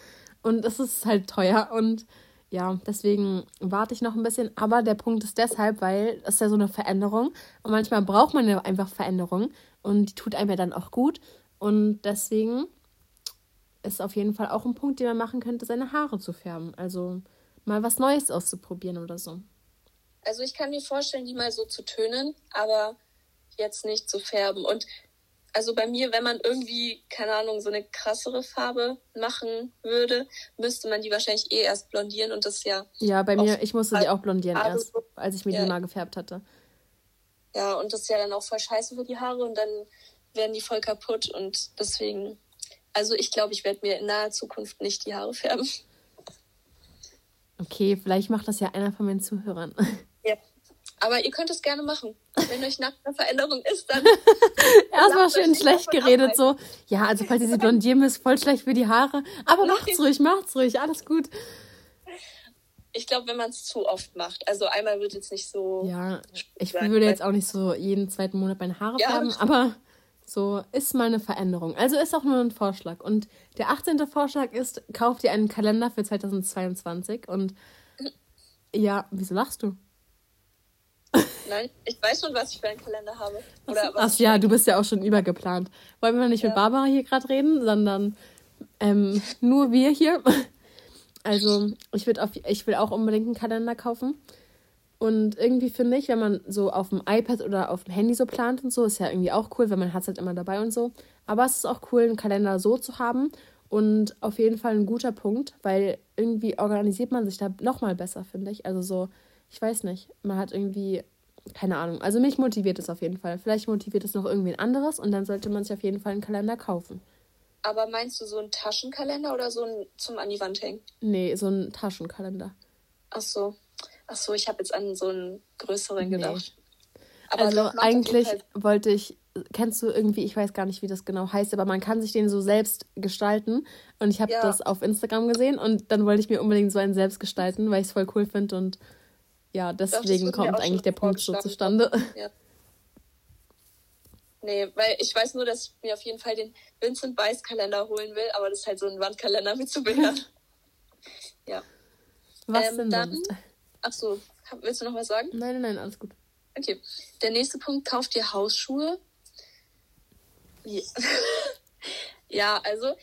Speaker 1: Und es ist halt teuer. Und ja, deswegen warte ich noch ein bisschen. Aber der Punkt ist deshalb, weil es ja so eine Veränderung. Und manchmal braucht man ja einfach Veränderung. Und die tut einem ja dann auch gut. Und deswegen ist auf jeden Fall auch ein Punkt, den man machen könnte, seine Haare zu färben. Also mal was Neues auszuprobieren oder so.
Speaker 2: Also ich kann mir vorstellen, die mal so zu tönen, aber jetzt nicht zu färben. Und also bei mir, wenn man irgendwie, keine Ahnung, so eine krassere Farbe machen würde, müsste man die wahrscheinlich eh erst blondieren und das ja.
Speaker 1: Ja, bei mir, ich musste sie auch blondieren erst, als ich mir ja. die mal gefärbt hatte.
Speaker 2: Ja, und das ist ja dann auch voll scheiße für die Haare und dann werden die voll kaputt und deswegen, also ich glaube, ich werde mir in naher Zukunft nicht die Haare färben.
Speaker 1: Okay, vielleicht macht das ja einer von meinen Zuhörern.
Speaker 2: Ja. Aber ihr könnt es gerne machen. Wenn euch nach einer Veränderung ist, dann.
Speaker 1: Erstmal schön schlecht geredet, so. Ja, also falls ihr sie blondieren müsst, voll schlecht für die Haare. Aber Nein. macht's ruhig, macht's ruhig, alles gut.
Speaker 2: Ich glaube, wenn man es zu oft macht. Also einmal wird jetzt nicht so.
Speaker 1: Ja, ich würde jetzt auch nicht so jeden zweiten Monat meine Haare ja, färben, aber so ist mal eine Veränderung. Also ist auch nur ein Vorschlag. Und der 18. Vorschlag ist, kauf dir einen Kalender für 2022. Und ja, wieso lachst du?
Speaker 2: Nein, ich weiß schon, was ich für einen Kalender habe.
Speaker 1: Oder Ach ja, du bist ja auch schon übergeplant. Wollen wir nicht ja. mit Barbara hier gerade reden, sondern ähm, nur wir hier. Also ich, auf, ich will auch unbedingt einen Kalender kaufen. Und irgendwie finde ich, wenn man so auf dem iPad oder auf dem Handy so plant und so, ist ja irgendwie auch cool, weil man hat es halt immer dabei und so. Aber es ist auch cool, einen Kalender so zu haben und auf jeden Fall ein guter Punkt, weil irgendwie organisiert man sich da nochmal besser, finde ich. Also so, ich weiß nicht, man hat irgendwie, keine Ahnung. Also mich motiviert es auf jeden Fall. Vielleicht motiviert es noch irgendwie ein anderes und dann sollte man sich auf jeden Fall einen Kalender kaufen.
Speaker 2: Aber meinst du so einen Taschenkalender oder so ein zum an die Wand hängen?
Speaker 1: Nee, so einen Taschenkalender.
Speaker 2: Ach so. Ach so, ich habe jetzt an so einen größeren nee. gedacht.
Speaker 1: Aber also eigentlich wollte ich, kennst du irgendwie, ich weiß gar nicht, wie das genau heißt, aber man kann sich den so selbst gestalten. Und ich habe ja. das auf Instagram gesehen und dann wollte ich mir unbedingt so einen selbst gestalten, weil ich es voll cool finde und ja, deswegen Doch, kommt eigentlich der Punkt so zustande. Ja.
Speaker 2: Nee, weil ich weiß nur, dass ich mir auf jeden Fall den Vincent Weiss Kalender holen will, aber das ist halt so ein Wandkalender mit Zubehör. ja. Was ähm, denn dann? Sonst? Ach so, willst du noch was sagen?
Speaker 1: Nein, nein, nein, alles gut.
Speaker 2: Okay. Der nächste Punkt, kauf dir Hausschuhe. Ja, ja also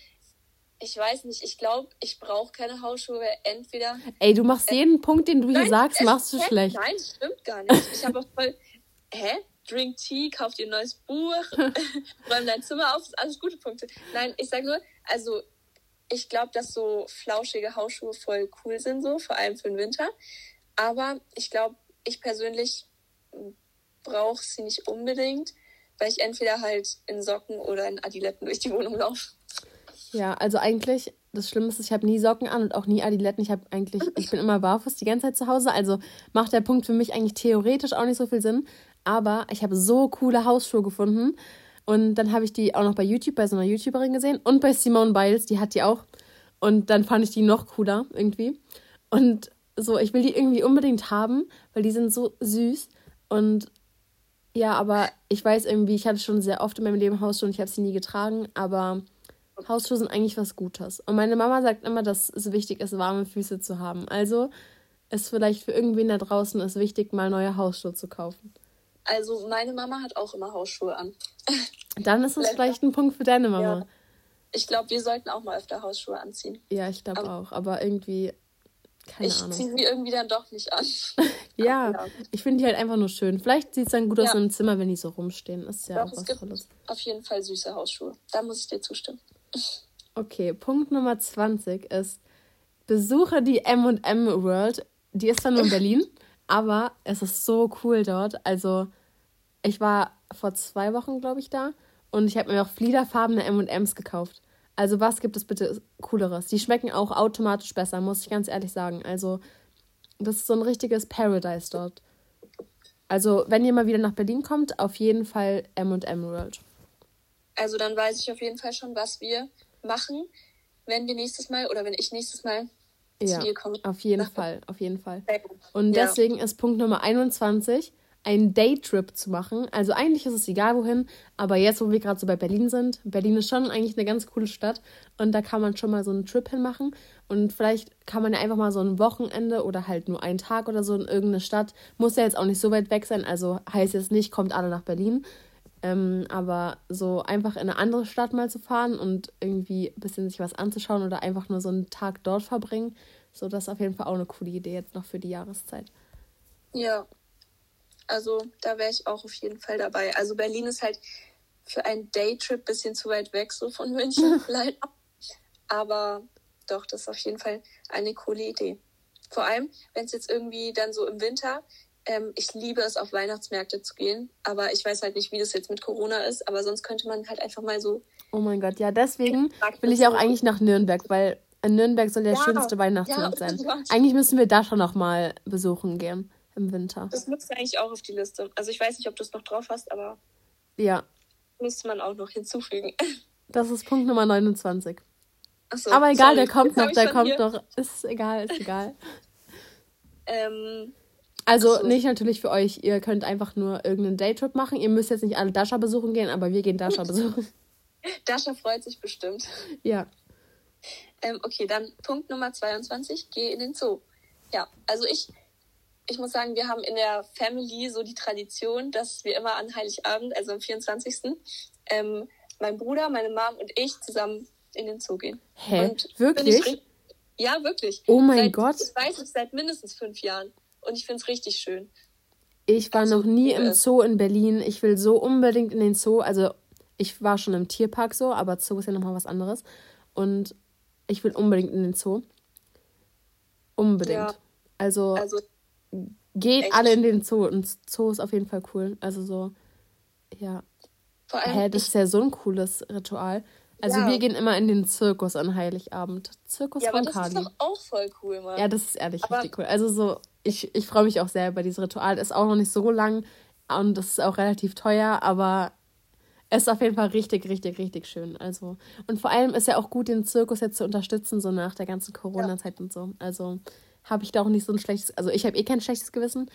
Speaker 2: ich weiß nicht, ich glaube, ich brauche keine Hausschuhe, weil entweder.
Speaker 1: Ey, du machst äh, jeden Punkt, den du nein, hier sagst, machst du schlecht.
Speaker 2: Nein, stimmt gar nicht. Ich habe auch voll. Hä? Drink Tea, kauf dir ein neues Buch, räum dein Zimmer auf, alles gute Punkte. Nein, ich sag nur, also ich glaube, dass so flauschige Hausschuhe voll cool sind, so, vor allem für den Winter. Aber ich glaube, ich persönlich brauche sie nicht unbedingt, weil ich entweder halt in Socken oder in Adiletten durch die Wohnung laufe.
Speaker 1: Ja, also eigentlich, das Schlimmste ist, ich habe nie Socken an und auch nie Adiletten. Ich habe eigentlich, ich bin immer barfuß die ganze Zeit zu Hause. Also macht der Punkt für mich eigentlich theoretisch auch nicht so viel Sinn. Aber ich habe so coole Hausschuhe gefunden. Und dann habe ich die auch noch bei YouTube bei so einer YouTuberin gesehen und bei Simone Biles, die hat die auch. Und dann fand ich die noch cooler irgendwie. Und so, ich will die irgendwie unbedingt haben, weil die sind so süß. Und ja, aber ich weiß irgendwie, ich hatte schon sehr oft in meinem Leben Hausschuhe und ich habe sie nie getragen, aber Hausschuhe sind eigentlich was Gutes. Und meine Mama sagt immer, dass es wichtig ist, warme Füße zu haben. Also ist vielleicht für irgendwen da draußen ist wichtig, mal neue Hausschuhe zu kaufen.
Speaker 2: Also meine Mama hat auch immer Hausschuhe an.
Speaker 1: Dann ist es vielleicht ein Punkt für deine Mama.
Speaker 2: Ja. Ich glaube, wir sollten auch mal öfter Hausschuhe anziehen.
Speaker 1: Ja, ich glaube auch. Aber irgendwie, keine
Speaker 2: ich ziehe sie irgendwie dann doch nicht an.
Speaker 1: ja, ja, ich finde die halt einfach nur schön. Vielleicht sieht es dann gut aus ja. im Zimmer, wenn die so rumstehen. Ist ja
Speaker 2: doch, auch was es Tolles. Auf jeden Fall süße Hausschuhe. Da muss ich dir zustimmen.
Speaker 1: Okay, Punkt Nummer 20 ist, besuche die M&M World. Die ist zwar nur in Berlin, aber es ist so cool dort. Also, ich war vor zwei Wochen, glaube ich, da und ich habe mir auch fliederfarbene M&Ms gekauft. Also, was gibt es bitte Cooleres? Die schmecken auch automatisch besser, muss ich ganz ehrlich sagen. Also, das ist so ein richtiges Paradise dort. Also, wenn ihr mal wieder nach Berlin kommt, auf jeden Fall M&M World.
Speaker 2: Also dann weiß ich auf jeden Fall schon, was wir machen, wenn wir nächstes Mal oder wenn ich nächstes Mal
Speaker 1: ja, zu dir komme. Auf jeden Fall, auf jeden Fall. Und ja. deswegen ist Punkt Nummer 21, einen Daytrip zu machen. Also eigentlich ist es egal wohin, aber jetzt, wo wir gerade so bei Berlin sind, Berlin ist schon eigentlich eine ganz coole Stadt und da kann man schon mal so einen Trip hinmachen und vielleicht kann man ja einfach mal so ein Wochenende oder halt nur einen Tag oder so in irgendeine Stadt, muss ja jetzt auch nicht so weit weg sein, also heißt jetzt nicht, kommt alle nach Berlin, ähm, aber so einfach in eine andere Stadt mal zu fahren und irgendwie ein bisschen sich was anzuschauen oder einfach nur so einen Tag dort verbringen, so das ist auf jeden Fall auch eine coole Idee jetzt noch für die Jahreszeit.
Speaker 2: Ja, also da wäre ich auch auf jeden Fall dabei. Also Berlin ist halt für einen Daytrip ein bisschen zu weit weg so von München leider. Aber doch, das ist auf jeden Fall eine coole Idee. Vor allem, wenn es jetzt irgendwie dann so im Winter ähm, ich liebe es, auf Weihnachtsmärkte zu gehen, aber ich weiß halt nicht, wie das jetzt mit Corona ist, aber sonst könnte man halt einfach mal so.
Speaker 1: Oh mein Gott, ja, deswegen will ich auch eigentlich nach Nürnberg, weil in Nürnberg soll der ja, schönste Weihnachtsmarkt ja, sein. Eigentlich müssen wir da schon noch mal besuchen gehen im Winter.
Speaker 2: Das müsste eigentlich auch auf die Liste. Also ich weiß nicht, ob du es noch drauf hast, aber
Speaker 1: ja.
Speaker 2: Müsste man auch noch hinzufügen.
Speaker 1: Das ist Punkt Nummer 29. So, aber egal, sorry. der kommt noch, der kommt hier. noch. Ist egal, ist egal.
Speaker 2: ähm,
Speaker 1: also so. nicht natürlich für euch. Ihr könnt einfach nur irgendeinen Daytrip machen. Ihr müsst jetzt nicht alle Dasha besuchen gehen, aber wir gehen Dasha besuchen.
Speaker 2: Dasha freut sich bestimmt.
Speaker 1: Ja.
Speaker 2: Ähm, okay, dann Punkt Nummer 22. Geh in den Zoo. Ja, also ich, ich muss sagen, wir haben in der Family so die Tradition, dass wir immer an Heiligabend, also am 24. Ähm, mein Bruder, meine Mom und ich zusammen in den Zoo gehen.
Speaker 1: Hä? Und wirklich?
Speaker 2: ja, wirklich.
Speaker 1: Oh mein seit, Gott.
Speaker 2: Das weiß ich seit mindestens fünf Jahren und ich finde es richtig schön.
Speaker 1: Ich war also, noch nie im Zoo in Berlin. Ich will so unbedingt in den Zoo. Also ich war schon im Tierpark so, aber Zoo ist ja nochmal was anderes. Und ich will unbedingt in den Zoo. Unbedingt. Ja. Also, also, geht echt. alle in den Zoo. Und Zoo ist auf jeden Fall cool. Also so, ja. Vor allem Hä, das ist ja so ein cooles Ritual. Also ja. wir gehen immer in den Zirkus an Heiligabend. Zirkus ja, von
Speaker 2: aber das ist doch auch voll cool, Mann.
Speaker 1: Ja, das ist ehrlich aber richtig cool. Also so, ich, ich freue mich auch sehr über dieses Ritual. Ist auch noch nicht so lang und das ist auch relativ teuer, aber es ist auf jeden Fall richtig, richtig, richtig schön. Also, und vor allem ist ja auch gut, den Zirkus jetzt zu unterstützen, so nach der ganzen Corona-Zeit ja. und so. Also habe ich da auch nicht so ein schlechtes, also ich habe eh kein schlechtes Gewissen.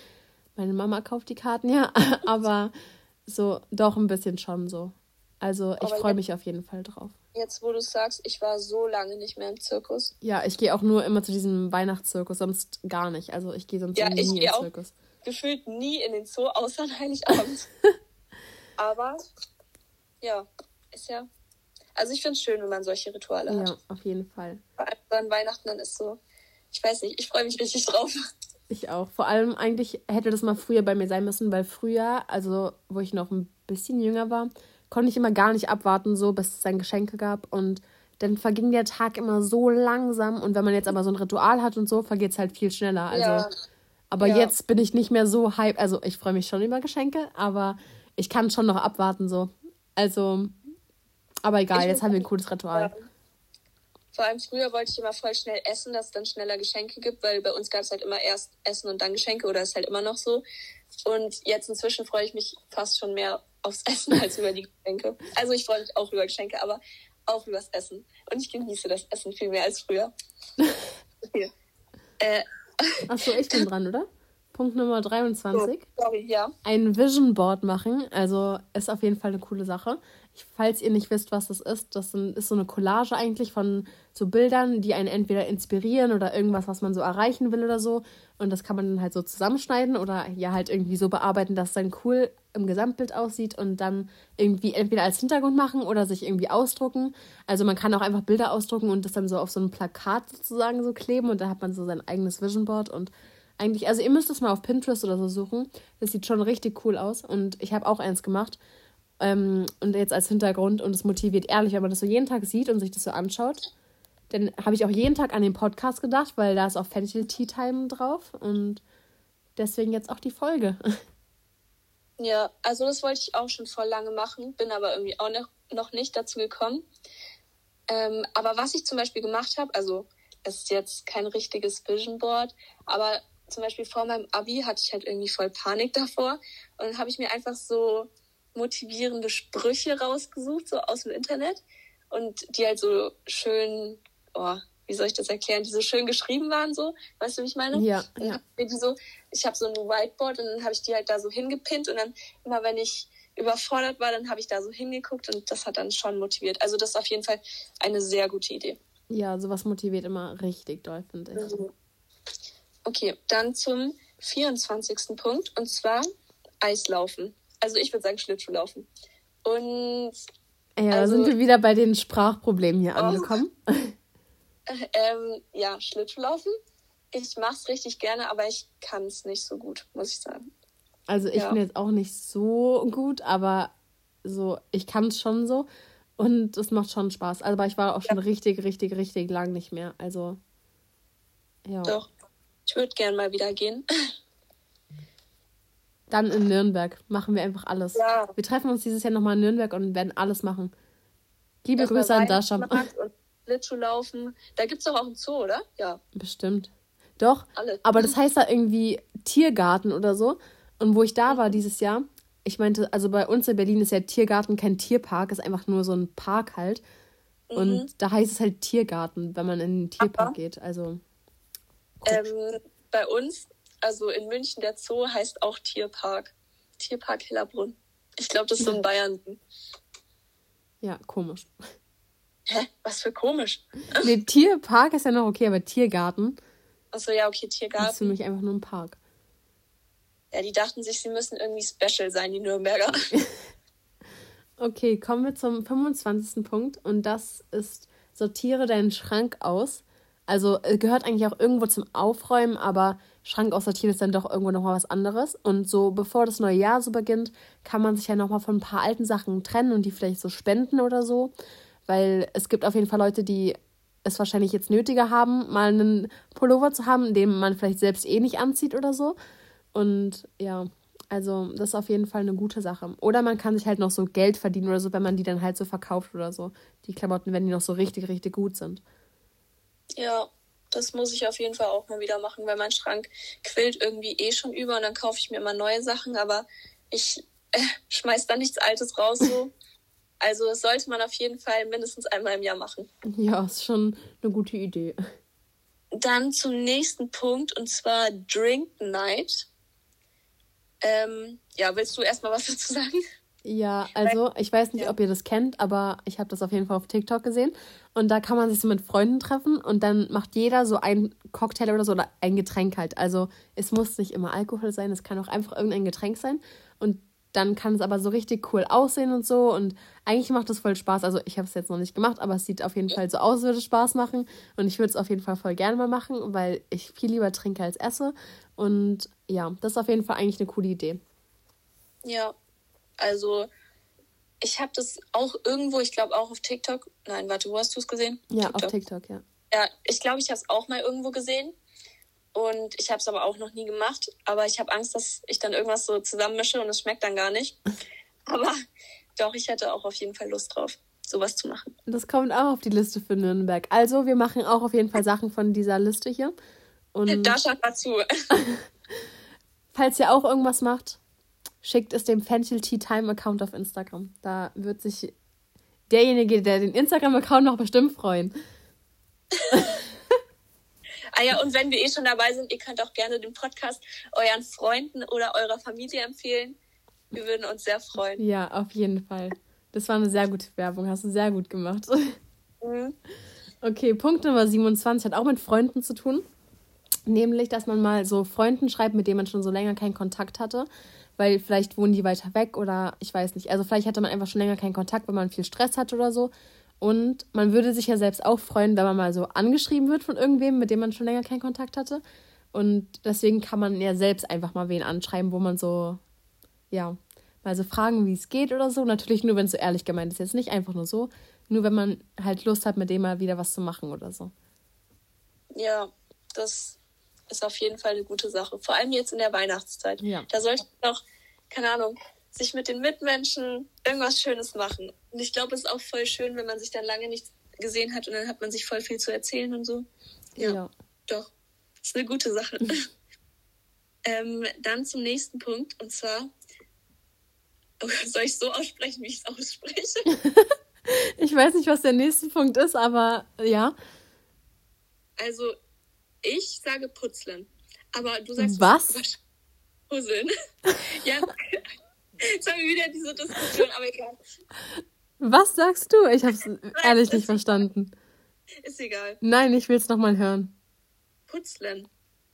Speaker 1: Meine Mama kauft die Karten, ja, aber so doch ein bisschen schon so. Also ich freue mich auf jeden Fall drauf.
Speaker 2: Jetzt, wo du sagst, ich war so lange nicht mehr im Zirkus.
Speaker 1: Ja, ich gehe auch nur immer zu diesem Weihnachtszirkus, sonst gar nicht. Also ich gehe sonst ja, nie
Speaker 2: in Zirkus. Gefühlt nie in den Zoo, außer an Heiligabend. Aber ja, ist ja. Also ich finde es schön, wenn man solche Rituale
Speaker 1: ja, hat. Ja, auf jeden Fall.
Speaker 2: Vor allem an Weihnachten dann ist so, ich weiß nicht, ich freue mich richtig drauf.
Speaker 1: Ich auch. Vor allem eigentlich hätte das mal früher bei mir sein müssen, weil früher, also wo ich noch ein bisschen jünger war, konnte ich immer gar nicht abwarten, so bis es dann Geschenke gab. Und dann verging der Tag immer so langsam. Und wenn man jetzt aber so ein Ritual hat und so, vergeht es halt viel schneller. Also, ja. aber ja. jetzt bin ich nicht mehr so hype. Also ich freue mich schon über Geschenke, aber ich kann schon noch abwarten so. Also, aber egal, jetzt haben wir ein cooles Ritual.
Speaker 2: Vor allem früher wollte ich immer voll schnell essen, dass es dann schneller Geschenke gibt, weil bei uns gab es halt immer erst Essen und dann Geschenke oder ist halt immer noch so. Und jetzt inzwischen freue ich mich fast schon mehr aufs Essen als über die Geschenke. Also ich freue mich auch über Geschenke, aber auch übers Essen. Und ich genieße das Essen viel mehr als früher. Okay.
Speaker 1: Äh, Achso, ich bin dran, oder? Punkt Nummer 23. Oh, sorry, ja. Ein Vision Board machen. Also ist auf jeden Fall eine coole Sache. Falls ihr nicht wisst, was das ist, das ist so eine Collage eigentlich von so Bildern, die einen entweder inspirieren oder irgendwas, was man so erreichen will oder so. Und das kann man dann halt so zusammenschneiden oder ja halt irgendwie so bearbeiten, dass es dann cool im Gesamtbild aussieht und dann irgendwie entweder als Hintergrund machen oder sich irgendwie ausdrucken. Also man kann auch einfach Bilder ausdrucken und das dann so auf so ein Plakat sozusagen so kleben und da hat man so sein eigenes Vision Board und eigentlich, also ihr müsst es mal auf Pinterest oder so suchen. Das sieht schon richtig cool aus. Und ich habe auch eins gemacht. Ähm, und jetzt als Hintergrund. Und es motiviert ehrlich, wenn man das so jeden Tag sieht und sich das so anschaut. Dann habe ich auch jeden Tag an den Podcast gedacht, weil da ist auch Fenchel Tea Time drauf. Und deswegen jetzt auch die Folge.
Speaker 2: Ja, also das wollte ich auch schon vor lange machen, bin aber irgendwie auch noch, noch nicht dazu gekommen. Ähm, aber was ich zum Beispiel gemacht habe, also es ist jetzt kein richtiges Vision Board, aber zum Beispiel vor meinem Abi hatte ich halt irgendwie voll Panik davor. Und dann habe ich mir einfach so motivierende Sprüche rausgesucht, so aus dem Internet. Und die halt so schön, oh, wie soll ich das erklären, die so schön geschrieben waren, so. Weißt du, wie ich meine? Ja, ja. Die so, ich habe so ein Whiteboard und dann habe ich die halt da so hingepinnt und dann immer, wenn ich überfordert war, dann habe ich da so hingeguckt und das hat dann schon motiviert. Also das ist auf jeden Fall eine sehr gute Idee.
Speaker 1: Ja, sowas motiviert immer richtig doll, finde ich. Mhm.
Speaker 2: Okay, dann zum 24. Punkt und zwar Eislaufen. Also ich würde sagen Schlittschuhlaufen. Und
Speaker 1: ja, also, sind wir wieder bei den Sprachproblemen hier oh, angekommen.
Speaker 2: ähm, ja, Schlittschuhlaufen. Ich mache es richtig gerne, aber ich kann es nicht so gut, muss ich sagen.
Speaker 1: Also ich ja. bin jetzt auch nicht so gut, aber so, ich kann es schon so. Und es macht schon Spaß. Aber ich war auch schon ja. richtig, richtig, richtig lang nicht mehr. Also,
Speaker 2: ja. Doch. Ich würde gern mal wieder gehen.
Speaker 1: Dann in Nürnberg machen wir einfach alles. Ja. Wir treffen uns dieses Jahr nochmal in Nürnberg und werden alles machen. Liebe Erst Grüße an Dasha.
Speaker 2: Schlittschuh laufen. Da gibt es doch auch einen Zoo, oder? Ja.
Speaker 1: Bestimmt. Doch. Alles. Aber das heißt da irgendwie Tiergarten oder so. Und wo ich da war dieses Jahr, ich meinte, also bei uns in Berlin ist ja Tiergarten kein Tierpark, ist einfach nur so ein Park halt. Mhm. Und da heißt es halt Tiergarten, wenn man in den Tierpark Aber, geht. Also.
Speaker 2: Ähm, bei uns, also in München, der Zoo heißt auch Tierpark. Tierpark Hellerbrunn. Ich glaube, das ist so in Bayern.
Speaker 1: Ja, komisch.
Speaker 2: Hä? Was für komisch?
Speaker 1: Nee, Tierpark ist ja noch okay, aber Tiergarten.
Speaker 2: Achso, ja, okay, Tiergarten.
Speaker 1: Das ist für mich einfach nur ein Park.
Speaker 2: Ja, die dachten sich, sie müssen irgendwie special sein, die Nürnberger.
Speaker 1: okay, kommen wir zum 25. Punkt und das ist, sortiere deinen Schrank aus. Also gehört eigentlich auch irgendwo zum Aufräumen, aber Schrank aussortieren ist dann doch irgendwo nochmal was anderes. Und so bevor das neue Jahr so beginnt, kann man sich ja nochmal von ein paar alten Sachen trennen und die vielleicht so spenden oder so. Weil es gibt auf jeden Fall Leute, die es wahrscheinlich jetzt nötiger haben, mal einen Pullover zu haben, den man vielleicht selbst eh nicht anzieht oder so. Und ja, also das ist auf jeden Fall eine gute Sache. Oder man kann sich halt noch so Geld verdienen oder so, wenn man die dann halt so verkauft oder so. Die Klamotten, wenn die noch so richtig, richtig gut sind.
Speaker 2: Ja, das muss ich auf jeden Fall auch mal wieder machen, weil mein Schrank quillt irgendwie eh schon über und dann kaufe ich mir immer neue Sachen, aber ich äh, schmeiß da nichts Altes raus so. Also das sollte man auf jeden Fall mindestens einmal im Jahr machen.
Speaker 1: Ja, ist schon eine gute Idee.
Speaker 2: Dann zum nächsten Punkt und zwar Drink Night. Ähm, ja, willst du erstmal was dazu sagen?
Speaker 1: Ja, also ich weiß nicht, ob ihr das kennt, aber ich habe das auf jeden Fall auf TikTok gesehen. Und da kann man sich so mit Freunden treffen und dann macht jeder so ein Cocktail oder so oder ein Getränk halt. Also es muss nicht immer Alkohol sein, es kann auch einfach irgendein Getränk sein. Und dann kann es aber so richtig cool aussehen und so. Und eigentlich macht es voll Spaß. Also ich habe es jetzt noch nicht gemacht, aber es sieht auf jeden Fall so aus, würde Spaß machen. Und ich würde es auf jeden Fall voll gerne mal machen, weil ich viel lieber trinke als esse. Und ja, das ist auf jeden Fall eigentlich eine coole Idee.
Speaker 2: Ja, also ich habe das auch irgendwo, ich glaube auch auf TikTok. Nein, warte, wo hast du es gesehen?
Speaker 1: Ja, TikTok. auf TikTok, ja.
Speaker 2: Ja, ich glaube, ich habe es auch mal irgendwo gesehen. Und ich habe es aber auch noch nie gemacht. Aber ich habe Angst, dass ich dann irgendwas so zusammenmische und es schmeckt dann gar nicht. Aber doch, ich hätte auch auf jeden Fall Lust drauf, sowas zu machen.
Speaker 1: Das kommt auch auf die Liste für Nürnberg. Also, wir machen auch auf jeden Fall Sachen von dieser Liste hier. Und
Speaker 2: da schaut mal zu.
Speaker 1: falls ihr auch irgendwas macht, schickt es dem Fenchel Tea Time Account auf Instagram. Da wird sich derjenige, der den Instagram-Account noch bestimmt freuen.
Speaker 2: ah ja, und wenn wir eh schon dabei sind, ihr könnt auch gerne den Podcast euren Freunden oder eurer Familie empfehlen. Wir würden uns sehr freuen.
Speaker 1: Ja, auf jeden Fall. Das war eine sehr gute Werbung, hast du sehr gut gemacht. Mhm. Okay, Punkt Nummer 27 hat auch mit Freunden zu tun. Nämlich, dass man mal so Freunden schreibt, mit denen man schon so länger keinen Kontakt hatte. Weil vielleicht wohnen die weiter weg oder ich weiß nicht. Also vielleicht hatte man einfach schon länger keinen Kontakt, weil man viel Stress hat oder so. Und man würde sich ja selbst auch freuen, wenn man mal so angeschrieben wird von irgendwem, mit dem man schon länger keinen Kontakt hatte. Und deswegen kann man ja selbst einfach mal wen anschreiben, wo man so, ja, mal so fragen, wie es geht oder so. Natürlich nur, wenn es so ehrlich gemeint ist. Jetzt nicht einfach nur so. Nur wenn man halt Lust hat, mit dem mal wieder was zu machen oder so.
Speaker 2: Ja, das ist auf jeden Fall eine gute Sache. Vor allem jetzt in der Weihnachtszeit. Ja. Da sollte man noch, keine Ahnung, sich mit den Mitmenschen irgendwas Schönes machen. Und ich glaube, es ist auch voll schön, wenn man sich dann lange nicht gesehen hat und dann hat man sich voll viel zu erzählen und so. Ja, ja. doch. Das ist eine gute Sache. ähm, dann zum nächsten Punkt und zwar Oh, soll ich so aussprechen, wie ich es ausspreche?
Speaker 1: ich weiß nicht, was der nächste Punkt ist, aber ja.
Speaker 2: Also, ich sage putzlen. Aber du sagst. Was? Puzzeln. ja. Jetzt haben wir wieder diese Diskussion, aber egal.
Speaker 1: Was sagst du? Ich habe es ehrlich nicht verstanden.
Speaker 2: Ist egal.
Speaker 1: Nein, ich will es nochmal hören.
Speaker 2: Putzlen.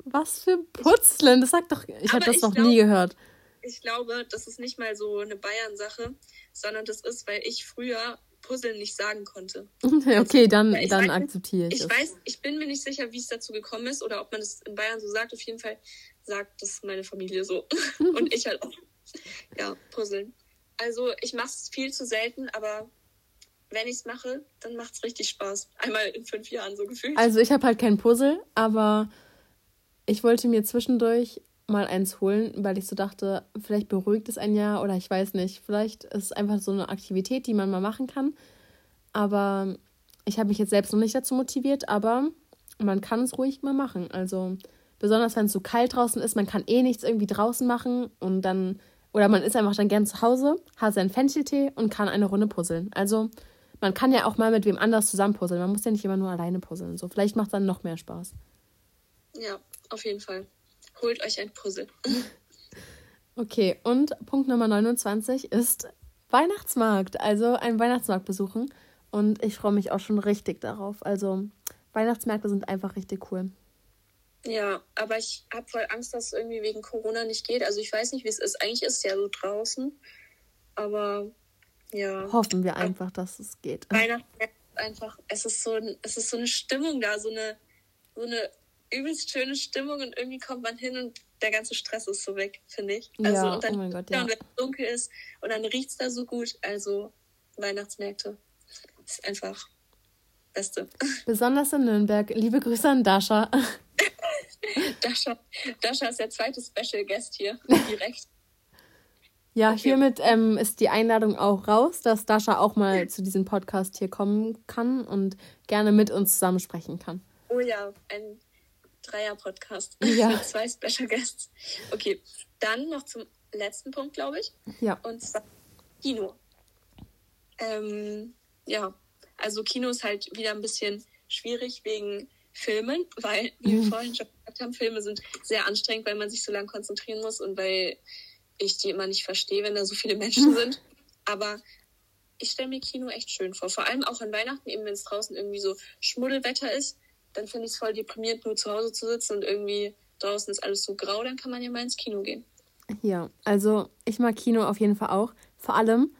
Speaker 1: Was für Putzlen? Das sagt doch. Ich habe das noch glaub, nie gehört
Speaker 2: ich glaube, das ist nicht mal so eine Bayern-Sache, sondern das ist, weil ich früher Puzzeln nicht sagen konnte.
Speaker 1: okay, dann, dann akzeptiere
Speaker 2: ich. Ich es. weiß, ich bin mir nicht sicher, wie es dazu gekommen ist oder ob man es in Bayern so sagt. Auf jeden Fall sagt das meine Familie so. Und ich halt auch. Ja, Puzzeln. Also ich mache es viel zu selten, aber wenn ich es mache, dann macht es richtig Spaß. Einmal in fünf Jahren so gefühlt.
Speaker 1: Also ich habe halt kein Puzzle, aber ich wollte mir zwischendurch mal eins holen, weil ich so dachte, vielleicht beruhigt es ein Jahr oder ich weiß nicht. Vielleicht ist es einfach so eine Aktivität, die man mal machen kann. Aber ich habe mich jetzt selbst noch nicht dazu motiviert, aber man kann es ruhig mal machen. Also besonders wenn es so kalt draußen ist, man kann eh nichts irgendwie draußen machen und dann oder man ist einfach dann gern zu Hause, hat seinen Fencheltee und kann eine Runde puzzeln. Also man kann ja auch mal mit wem anders zusammen puzzeln. Man muss ja nicht immer nur alleine puzzeln. So vielleicht macht es dann noch mehr Spaß.
Speaker 2: Ja, auf jeden Fall. Holt euch ein Puzzle.
Speaker 1: Okay, und Punkt Nummer 29 ist Weihnachtsmarkt. Also ein Weihnachtsmarkt besuchen. Und ich freue mich auch schon richtig darauf. Also Weihnachtsmärkte sind einfach richtig cool.
Speaker 2: Ja, aber ich habe voll Angst, dass es irgendwie wegen Corona nicht geht. Also ich weiß nicht, wie es ist. Eigentlich ist es ja so draußen. Aber ja.
Speaker 1: Hoffen wir einfach, dass es geht.
Speaker 2: Weihnachtsmärkte einfach, es ist so, es ist so eine Stimmung da, so eine, so eine übelst schöne Stimmung und irgendwie kommt man hin und der ganze Stress ist so weg, finde ich. Also, ja, und dann, oh mein Gott, ja. Und wenn es dunkel ist und dann riecht es da so gut. Also Weihnachtsmärkte ist einfach Beste.
Speaker 1: Besonders in Nürnberg. Liebe Grüße an Dasha.
Speaker 2: Dasha, Dasha ist der zweite Special Guest hier, direkt.
Speaker 1: Ja, okay. hiermit ähm, ist die Einladung auch raus, dass Dasha auch mal zu diesem Podcast hier kommen kann und gerne mit uns zusammen sprechen kann.
Speaker 2: Oh ja, ein Dreier-Podcast ja. mit zwei Special Guests. Okay, dann noch zum letzten Punkt, glaube ich. Ja. Und zwar Kino. Ähm, ja, also Kino ist halt wieder ein bisschen schwierig wegen Filmen, weil, wie wir mhm. vorhin schon gesagt haben, Filme sind sehr anstrengend, weil man sich so lange konzentrieren muss und weil ich die immer nicht verstehe, wenn da so viele Menschen sind. Aber ich stelle mir Kino echt schön vor. Vor allem auch an Weihnachten, eben wenn es draußen irgendwie so Schmuddelwetter ist, dann finde ich es voll deprimierend, nur zu Hause zu sitzen und irgendwie draußen ist alles so grau, dann kann man ja mal ins Kino gehen.
Speaker 1: Ja, also ich mag Kino auf jeden Fall auch. Vor allem,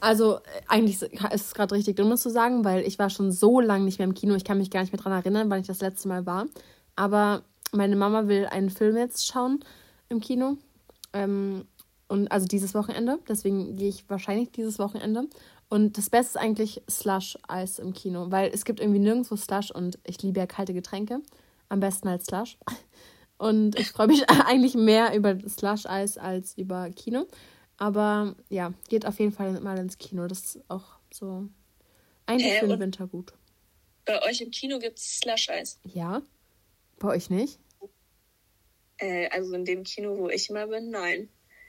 Speaker 1: also äh, eigentlich ist es gerade richtig dumm, das zu sagen, weil ich war schon so lange nicht mehr im Kino. Ich kann mich gar nicht mehr daran erinnern, wann ich das letzte Mal war. Aber meine Mama will einen Film jetzt schauen im Kino. Ähm, und also dieses Wochenende. Deswegen gehe ich wahrscheinlich dieses Wochenende. Und das Beste ist eigentlich Slush-Eis im Kino, weil es gibt irgendwie nirgendwo Slush und ich liebe ja kalte Getränke. Am besten als Slush. Und ich freue mich eigentlich mehr über Slush-Eis als über Kino. Aber ja, geht auf jeden Fall mal ins Kino. Das ist auch so eigentlich
Speaker 2: Hä,
Speaker 1: für den Winter gut.
Speaker 2: Bei euch im Kino gibt es Slush-Eis.
Speaker 1: Ja? Bei euch nicht?
Speaker 2: Äh, also in dem Kino, wo ich immer bin, nein.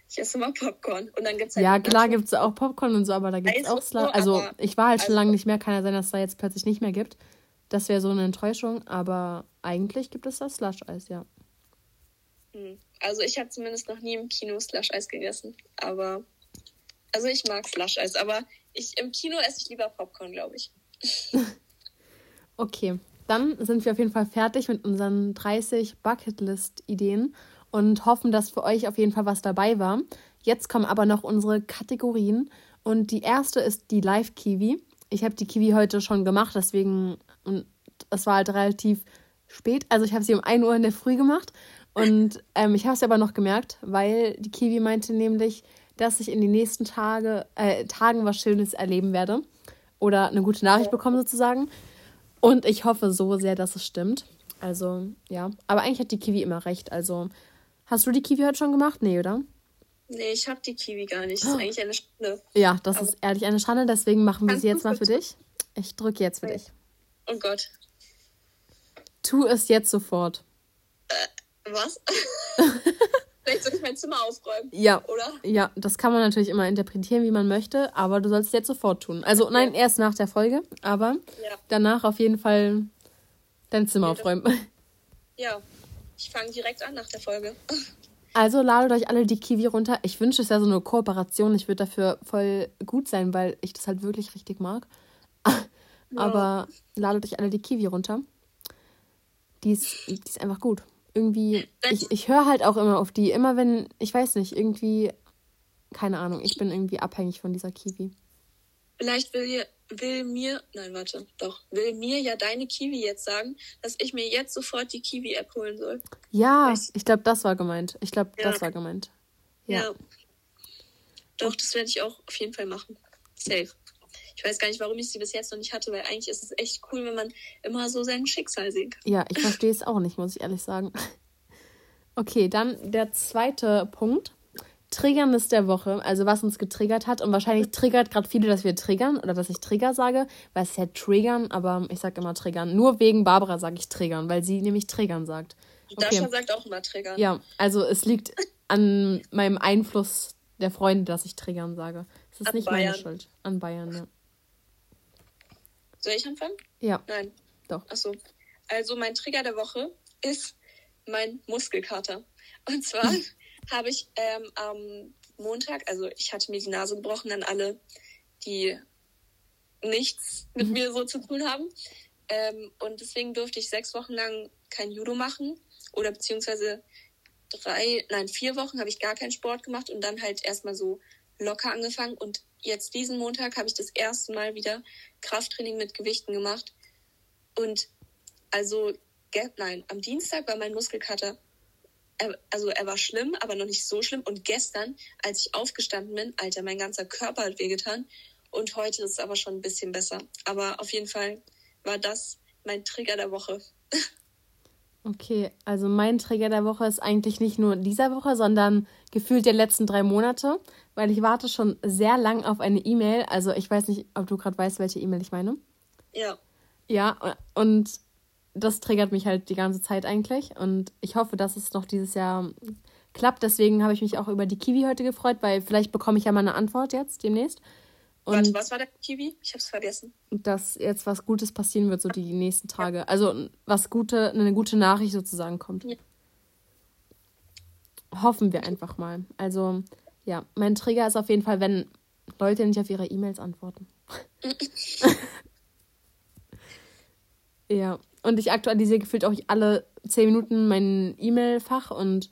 Speaker 2: Ich esse immer Popcorn. Und dann gibt's halt
Speaker 1: Ja, klar gibt es auch Popcorn und so, aber da gibt es auch
Speaker 2: und
Speaker 1: Slush.
Speaker 2: so,
Speaker 1: Also ich war halt schon
Speaker 2: also-
Speaker 1: lange nicht mehr. Kann ja sein, dass es da jetzt plötzlich nicht mehr gibt. Das wäre so eine Enttäuschung. Aber eigentlich gibt es da Slush-Eis, ja.
Speaker 2: Hm. Also ich habe zumindest noch nie im Kino Slush-Eis gegessen. Aber. Also ich mag Slush-Eis, aber ich, im Kino esse ich lieber Popcorn, glaube ich.
Speaker 1: Okay, dann sind wir auf jeden Fall fertig mit unseren 30 Bucketlist-Ideen und hoffen, dass für euch auf jeden Fall was dabei war. Jetzt kommen aber noch unsere Kategorien und die erste ist die Live-Kiwi. Ich habe die Kiwi heute schon gemacht, deswegen, und es war halt relativ spät, also ich habe sie um 1 Uhr in der Früh gemacht und ähm, ich habe es aber noch gemerkt, weil die Kiwi meinte nämlich, dass ich in den nächsten Tage, äh, Tagen was Schönes erleben werde oder eine gute Nachricht bekommen sozusagen. Und ich hoffe so sehr, dass es stimmt. Also, ja. Aber eigentlich hat die Kiwi immer recht. Also, hast du die Kiwi heute schon gemacht? Nee, oder?
Speaker 2: Nee, ich habe die Kiwi gar nicht. Das ist eigentlich eine Schande.
Speaker 1: Ja, das ist ehrlich eine Schande. Deswegen machen wir sie jetzt mal für dich. Ich drücke jetzt für dich.
Speaker 2: Oh Gott.
Speaker 1: Tu es jetzt sofort.
Speaker 2: Was? Vielleicht soll ich mein Zimmer aufräumen,
Speaker 1: Ja.
Speaker 2: oder?
Speaker 1: Ja, das kann man natürlich immer interpretieren, wie man möchte, aber du sollst es jetzt sofort tun. Also, nein, erst nach der Folge, aber
Speaker 2: Ja.
Speaker 1: danach auf jeden Fall dein Zimmer
Speaker 2: Ja,
Speaker 1: aufräumen.
Speaker 2: Ja. Ich fange direkt an nach der Folge.
Speaker 1: Also ladet euch alle die Kiwi runter. Ich wünsche es ja so eine Kooperation. Ich würde dafür voll gut sein, weil ich das halt wirklich richtig mag. Aber ladet euch alle die Kiwi runter. Die ist, die ist einfach gut. Irgendwie, ich, ich höre halt auch immer auf die. Immer wenn, ich weiß nicht, irgendwie, keine Ahnung, ich bin irgendwie abhängig von dieser Kiwi.
Speaker 2: Vielleicht will, ihr, will mir, nein, warte, doch, will mir ja deine Kiwi jetzt sagen, dass ich mir jetzt sofort die Kiwi-App holen soll.
Speaker 1: Ja,
Speaker 2: Weiß-
Speaker 1: ich glaube, das war gemeint. Ich glaube,
Speaker 2: Ja.
Speaker 1: das war gemeint. Ja.
Speaker 2: Doch, das werde ich auch auf jeden Fall machen. Safe. Ich weiß gar nicht, warum ich sie bis jetzt noch nicht hatte, weil eigentlich ist es echt cool, wenn man immer so sein Schicksal sieht.
Speaker 1: Ja, ich verstehe es auch nicht, muss ich ehrlich sagen. Okay, dann der zweite Punkt. Triggerndes der Woche, also was uns getriggert hat. Und wahrscheinlich triggert gerade viele, dass wir triggern oder dass ich Trigger sage, weil es ist ja triggern, aber ich sage immer triggern. Nur wegen Barbara sage ich triggern, weil sie nämlich triggern sagt.
Speaker 2: Dasha sagt auch immer Trigger.
Speaker 1: Ja, also es liegt an meinem Einfluss der Freunde, dass ich triggern sage. Es ist
Speaker 2: An
Speaker 1: nicht meine
Speaker 2: Bayern.
Speaker 1: Schuld. An Bayern, ja.
Speaker 2: Soll ich anfangen?
Speaker 1: Ja,
Speaker 2: Nein.
Speaker 1: doch.
Speaker 2: Achso. Also mein Trigger der Woche ist mein Muskelkater. Und zwar habe ich ähm, am Montag, also ich hatte mir die Nase gebrochen an alle, die nichts mit mir so zu tun haben. Ähm, und deswegen durfte ich sechs Wochen lang kein Judo machen. Oder beziehungsweise drei, nein, vier Wochen habe ich gar keinen Sport gemacht und dann halt erstmal so locker angefangen. Und jetzt diesen Montag habe ich das erste Mal wieder Krafttraining mit Gewichten gemacht. Und also, nein, am Dienstag war mein Muskelkater, er, also er war schlimm, aber noch nicht so schlimm. Und gestern, als ich aufgestanden bin, Alter, mein ganzer Körper hat wehgetan. Und heute ist es aber schon ein bisschen besser. Aber auf jeden Fall war das mein Trigger der Woche.
Speaker 1: Okay, also mein Trigger der Woche ist eigentlich nicht nur dieser Woche, sondern gefühlt der letzten drei Monate, weil ich warte schon sehr lang auf eine E-Mail. Also ich weiß nicht, ob du gerade weißt, welche E-Mail ich meine.
Speaker 2: Ja.
Speaker 1: Ja, und das triggert mich halt die ganze Zeit eigentlich. Und ich hoffe, dass es noch dieses Jahr klappt. Deswegen habe ich mich auch über die Kiwi heute gefreut, weil vielleicht bekomme ich ja mal eine Antwort jetzt demnächst.
Speaker 2: Warte,
Speaker 1: Und
Speaker 2: was war der Kiwi? Ich hab's vergessen.
Speaker 1: dass jetzt was Gutes passieren wird, so die nächsten Tage. Also was gute, eine gute Nachricht sozusagen kommt.
Speaker 2: Ja.
Speaker 1: Hoffen wir einfach mal. Also, ja, mein Trigger ist auf jeden Fall, wenn Leute nicht auf ihre E-Mails antworten. ja, und ich aktualisiere gefühlt auch alle zehn Minuten mein E-Mail-Fach und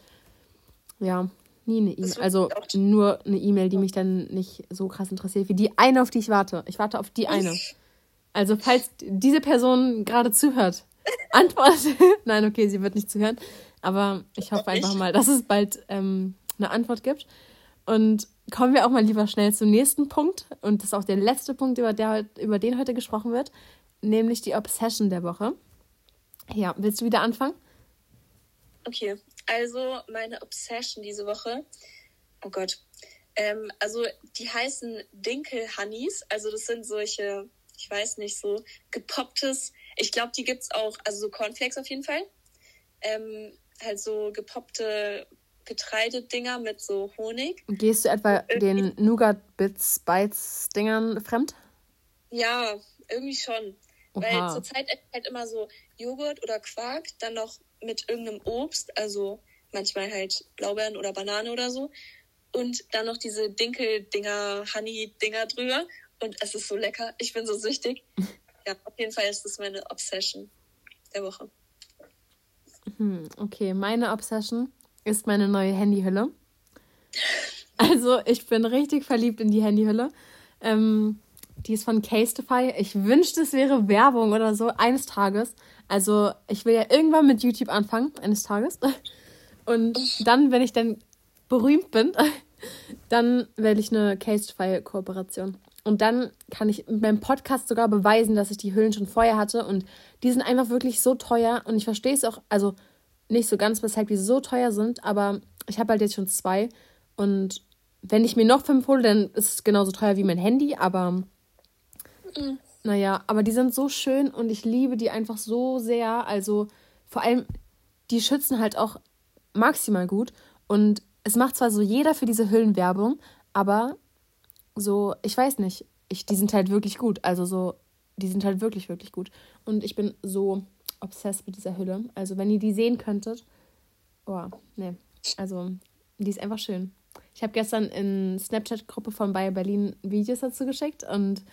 Speaker 1: ja, nie eine E-Mail. Also nur eine E-Mail, die mich dann nicht so krass interessiert, wie die eine, auf die ich warte. Ich warte auf die eine. Also, falls diese Person gerade zuhört, Antwort. Nein, okay, sie wird nicht zuhören. Aber ich hoffe einfach mal, dass es bald ähm, eine Antwort gibt. Und kommen wir auch mal lieber schnell zum nächsten Punkt. Und das ist auch der letzte Punkt, über, der, über den heute gesprochen wird. Nämlich die Obsession der Woche. Ja, willst du wieder anfangen?
Speaker 2: Okay, also meine Obsession diese Woche. Oh Gott. Ähm, also die heißen Dinkel-Honeys. Also das sind solche, ich weiß nicht, so gepopptes. Ich glaube, die gibt's auch, also so Cornflakes auf jeden Fall. Ähm, halt so gepoppte Getreidedinger mit so Honig.
Speaker 1: Gehst du etwa den Nougat-Bits-Bites-Dingern fremd?
Speaker 2: Ja, irgendwie schon. Oha. Weil zurzeit halt immer so Joghurt oder Quark, dann noch mit irgendeinem Obst, also manchmal halt Blaubeeren oder Banane oder so. Und dann noch diese Dinkel-Dinger, Honey-Dinger drüber. Und es ist so lecker. Ich bin so süchtig. Ja, auf jeden Fall ist das meine Obsession der Woche.
Speaker 1: Hm, okay, meine Obsession ist meine neue Handyhülle. Also, ich bin richtig verliebt in die Handyhülle. Ähm, die ist von Casetify. Ich wünschte, es wäre Werbung oder so eines Tages. Also, ich will ja irgendwann mit YouTube anfangen, eines Tages. Und dann, wenn ich dann berühmt bin, dann werde ich eine Casetify-Kooperation. Und dann kann ich mit meinem Podcast sogar beweisen, dass ich die Hüllen schon vorher hatte. Und die sind einfach wirklich so teuer. Und ich verstehe es auch, also nicht so ganz, weshalb die so teuer sind. Aber ich habe halt jetzt schon zwei. Und wenn ich mir noch fünf hole, dann ist es genauso teuer wie mein Handy. Aber naja, aber die sind so schön und ich liebe die einfach so sehr. Also vor allem, die schützen halt auch maximal gut. Und es macht zwar so jeder für diese Hüllen Werbung, aber so, ich weiß nicht, ich, die sind halt wirklich gut. Also so, die sind halt wirklich, wirklich gut. Und ich bin so obsessed mit dieser Hülle. Also wenn ihr die sehen könntet, oh, ne. Also, die ist einfach schön. Ich habe gestern in Snapchat-Gruppe von Bayer Berlin Videos dazu geschickt und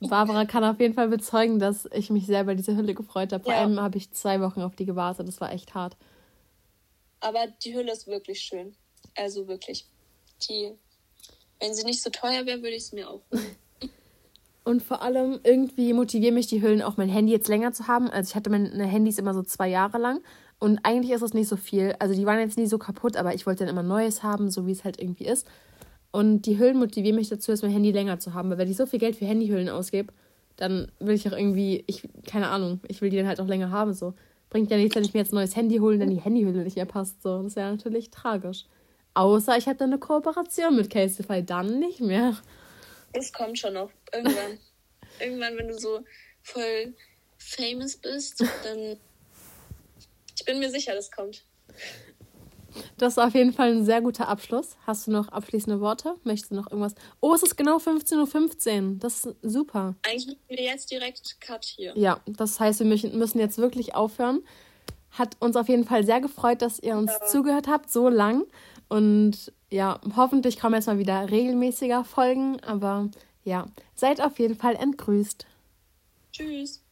Speaker 1: Barbara kann auf jeden Fall bezeugen, dass ich mich sehr über diese Hülle gefreut habe. Vor ja. allem habe ich zwei Wochen auf die gewartet. Das war echt hart.
Speaker 2: Aber die Hülle ist wirklich schön. Also wirklich. Die wenn sie nicht so teuer wäre, würde ich es mir auch.
Speaker 1: Und vor allem irgendwie motivieren mich die Hüllen auch mein Handy jetzt länger zu haben. Also ich hatte meine Handys immer so zwei Jahre lang und eigentlich ist das nicht so viel. Also die waren jetzt nie so kaputt, aber ich wollte dann immer Neues haben, so wie es halt irgendwie ist. Und die Hüllen motivieren mich dazu, dass mein Handy länger zu haben. Weil wenn ich so viel Geld für Handyhüllen ausgebe, dann will ich auch irgendwie, ich, keine Ahnung, ich will die dann halt auch länger haben. So. Bringt ja nichts, wenn ich mir jetzt ein neues Handy hole, dann die Handyhülle nicht mehr passt. So. Das wäre natürlich tragisch. Außer ich hätte eine Kooperation mit Castify, dann nicht mehr.
Speaker 2: Das kommt schon noch. Irgendwann. Irgendwann, wenn du so voll famous bist, dann. Ich bin mir sicher, das kommt.
Speaker 1: Das ist auf jeden Fall ein sehr guter Abschluss. Hast du noch abschließende Worte? Möchtest du noch irgendwas? Oh, es ist genau 15.15 Uhr. Das ist super.
Speaker 2: Eigentlich müssen wir jetzt direkt Cut hier.
Speaker 1: Ja, das heißt, wir müssen jetzt wirklich aufhören. Hat uns auf jeden Fall sehr gefreut, dass ihr uns ja. zugehört habt, so lang. Und ja, hoffentlich kommen jetzt mal wieder regelmäßiger Folgen. Aber ja, seid auf jeden Fall entgrüßt.
Speaker 2: Tschüss.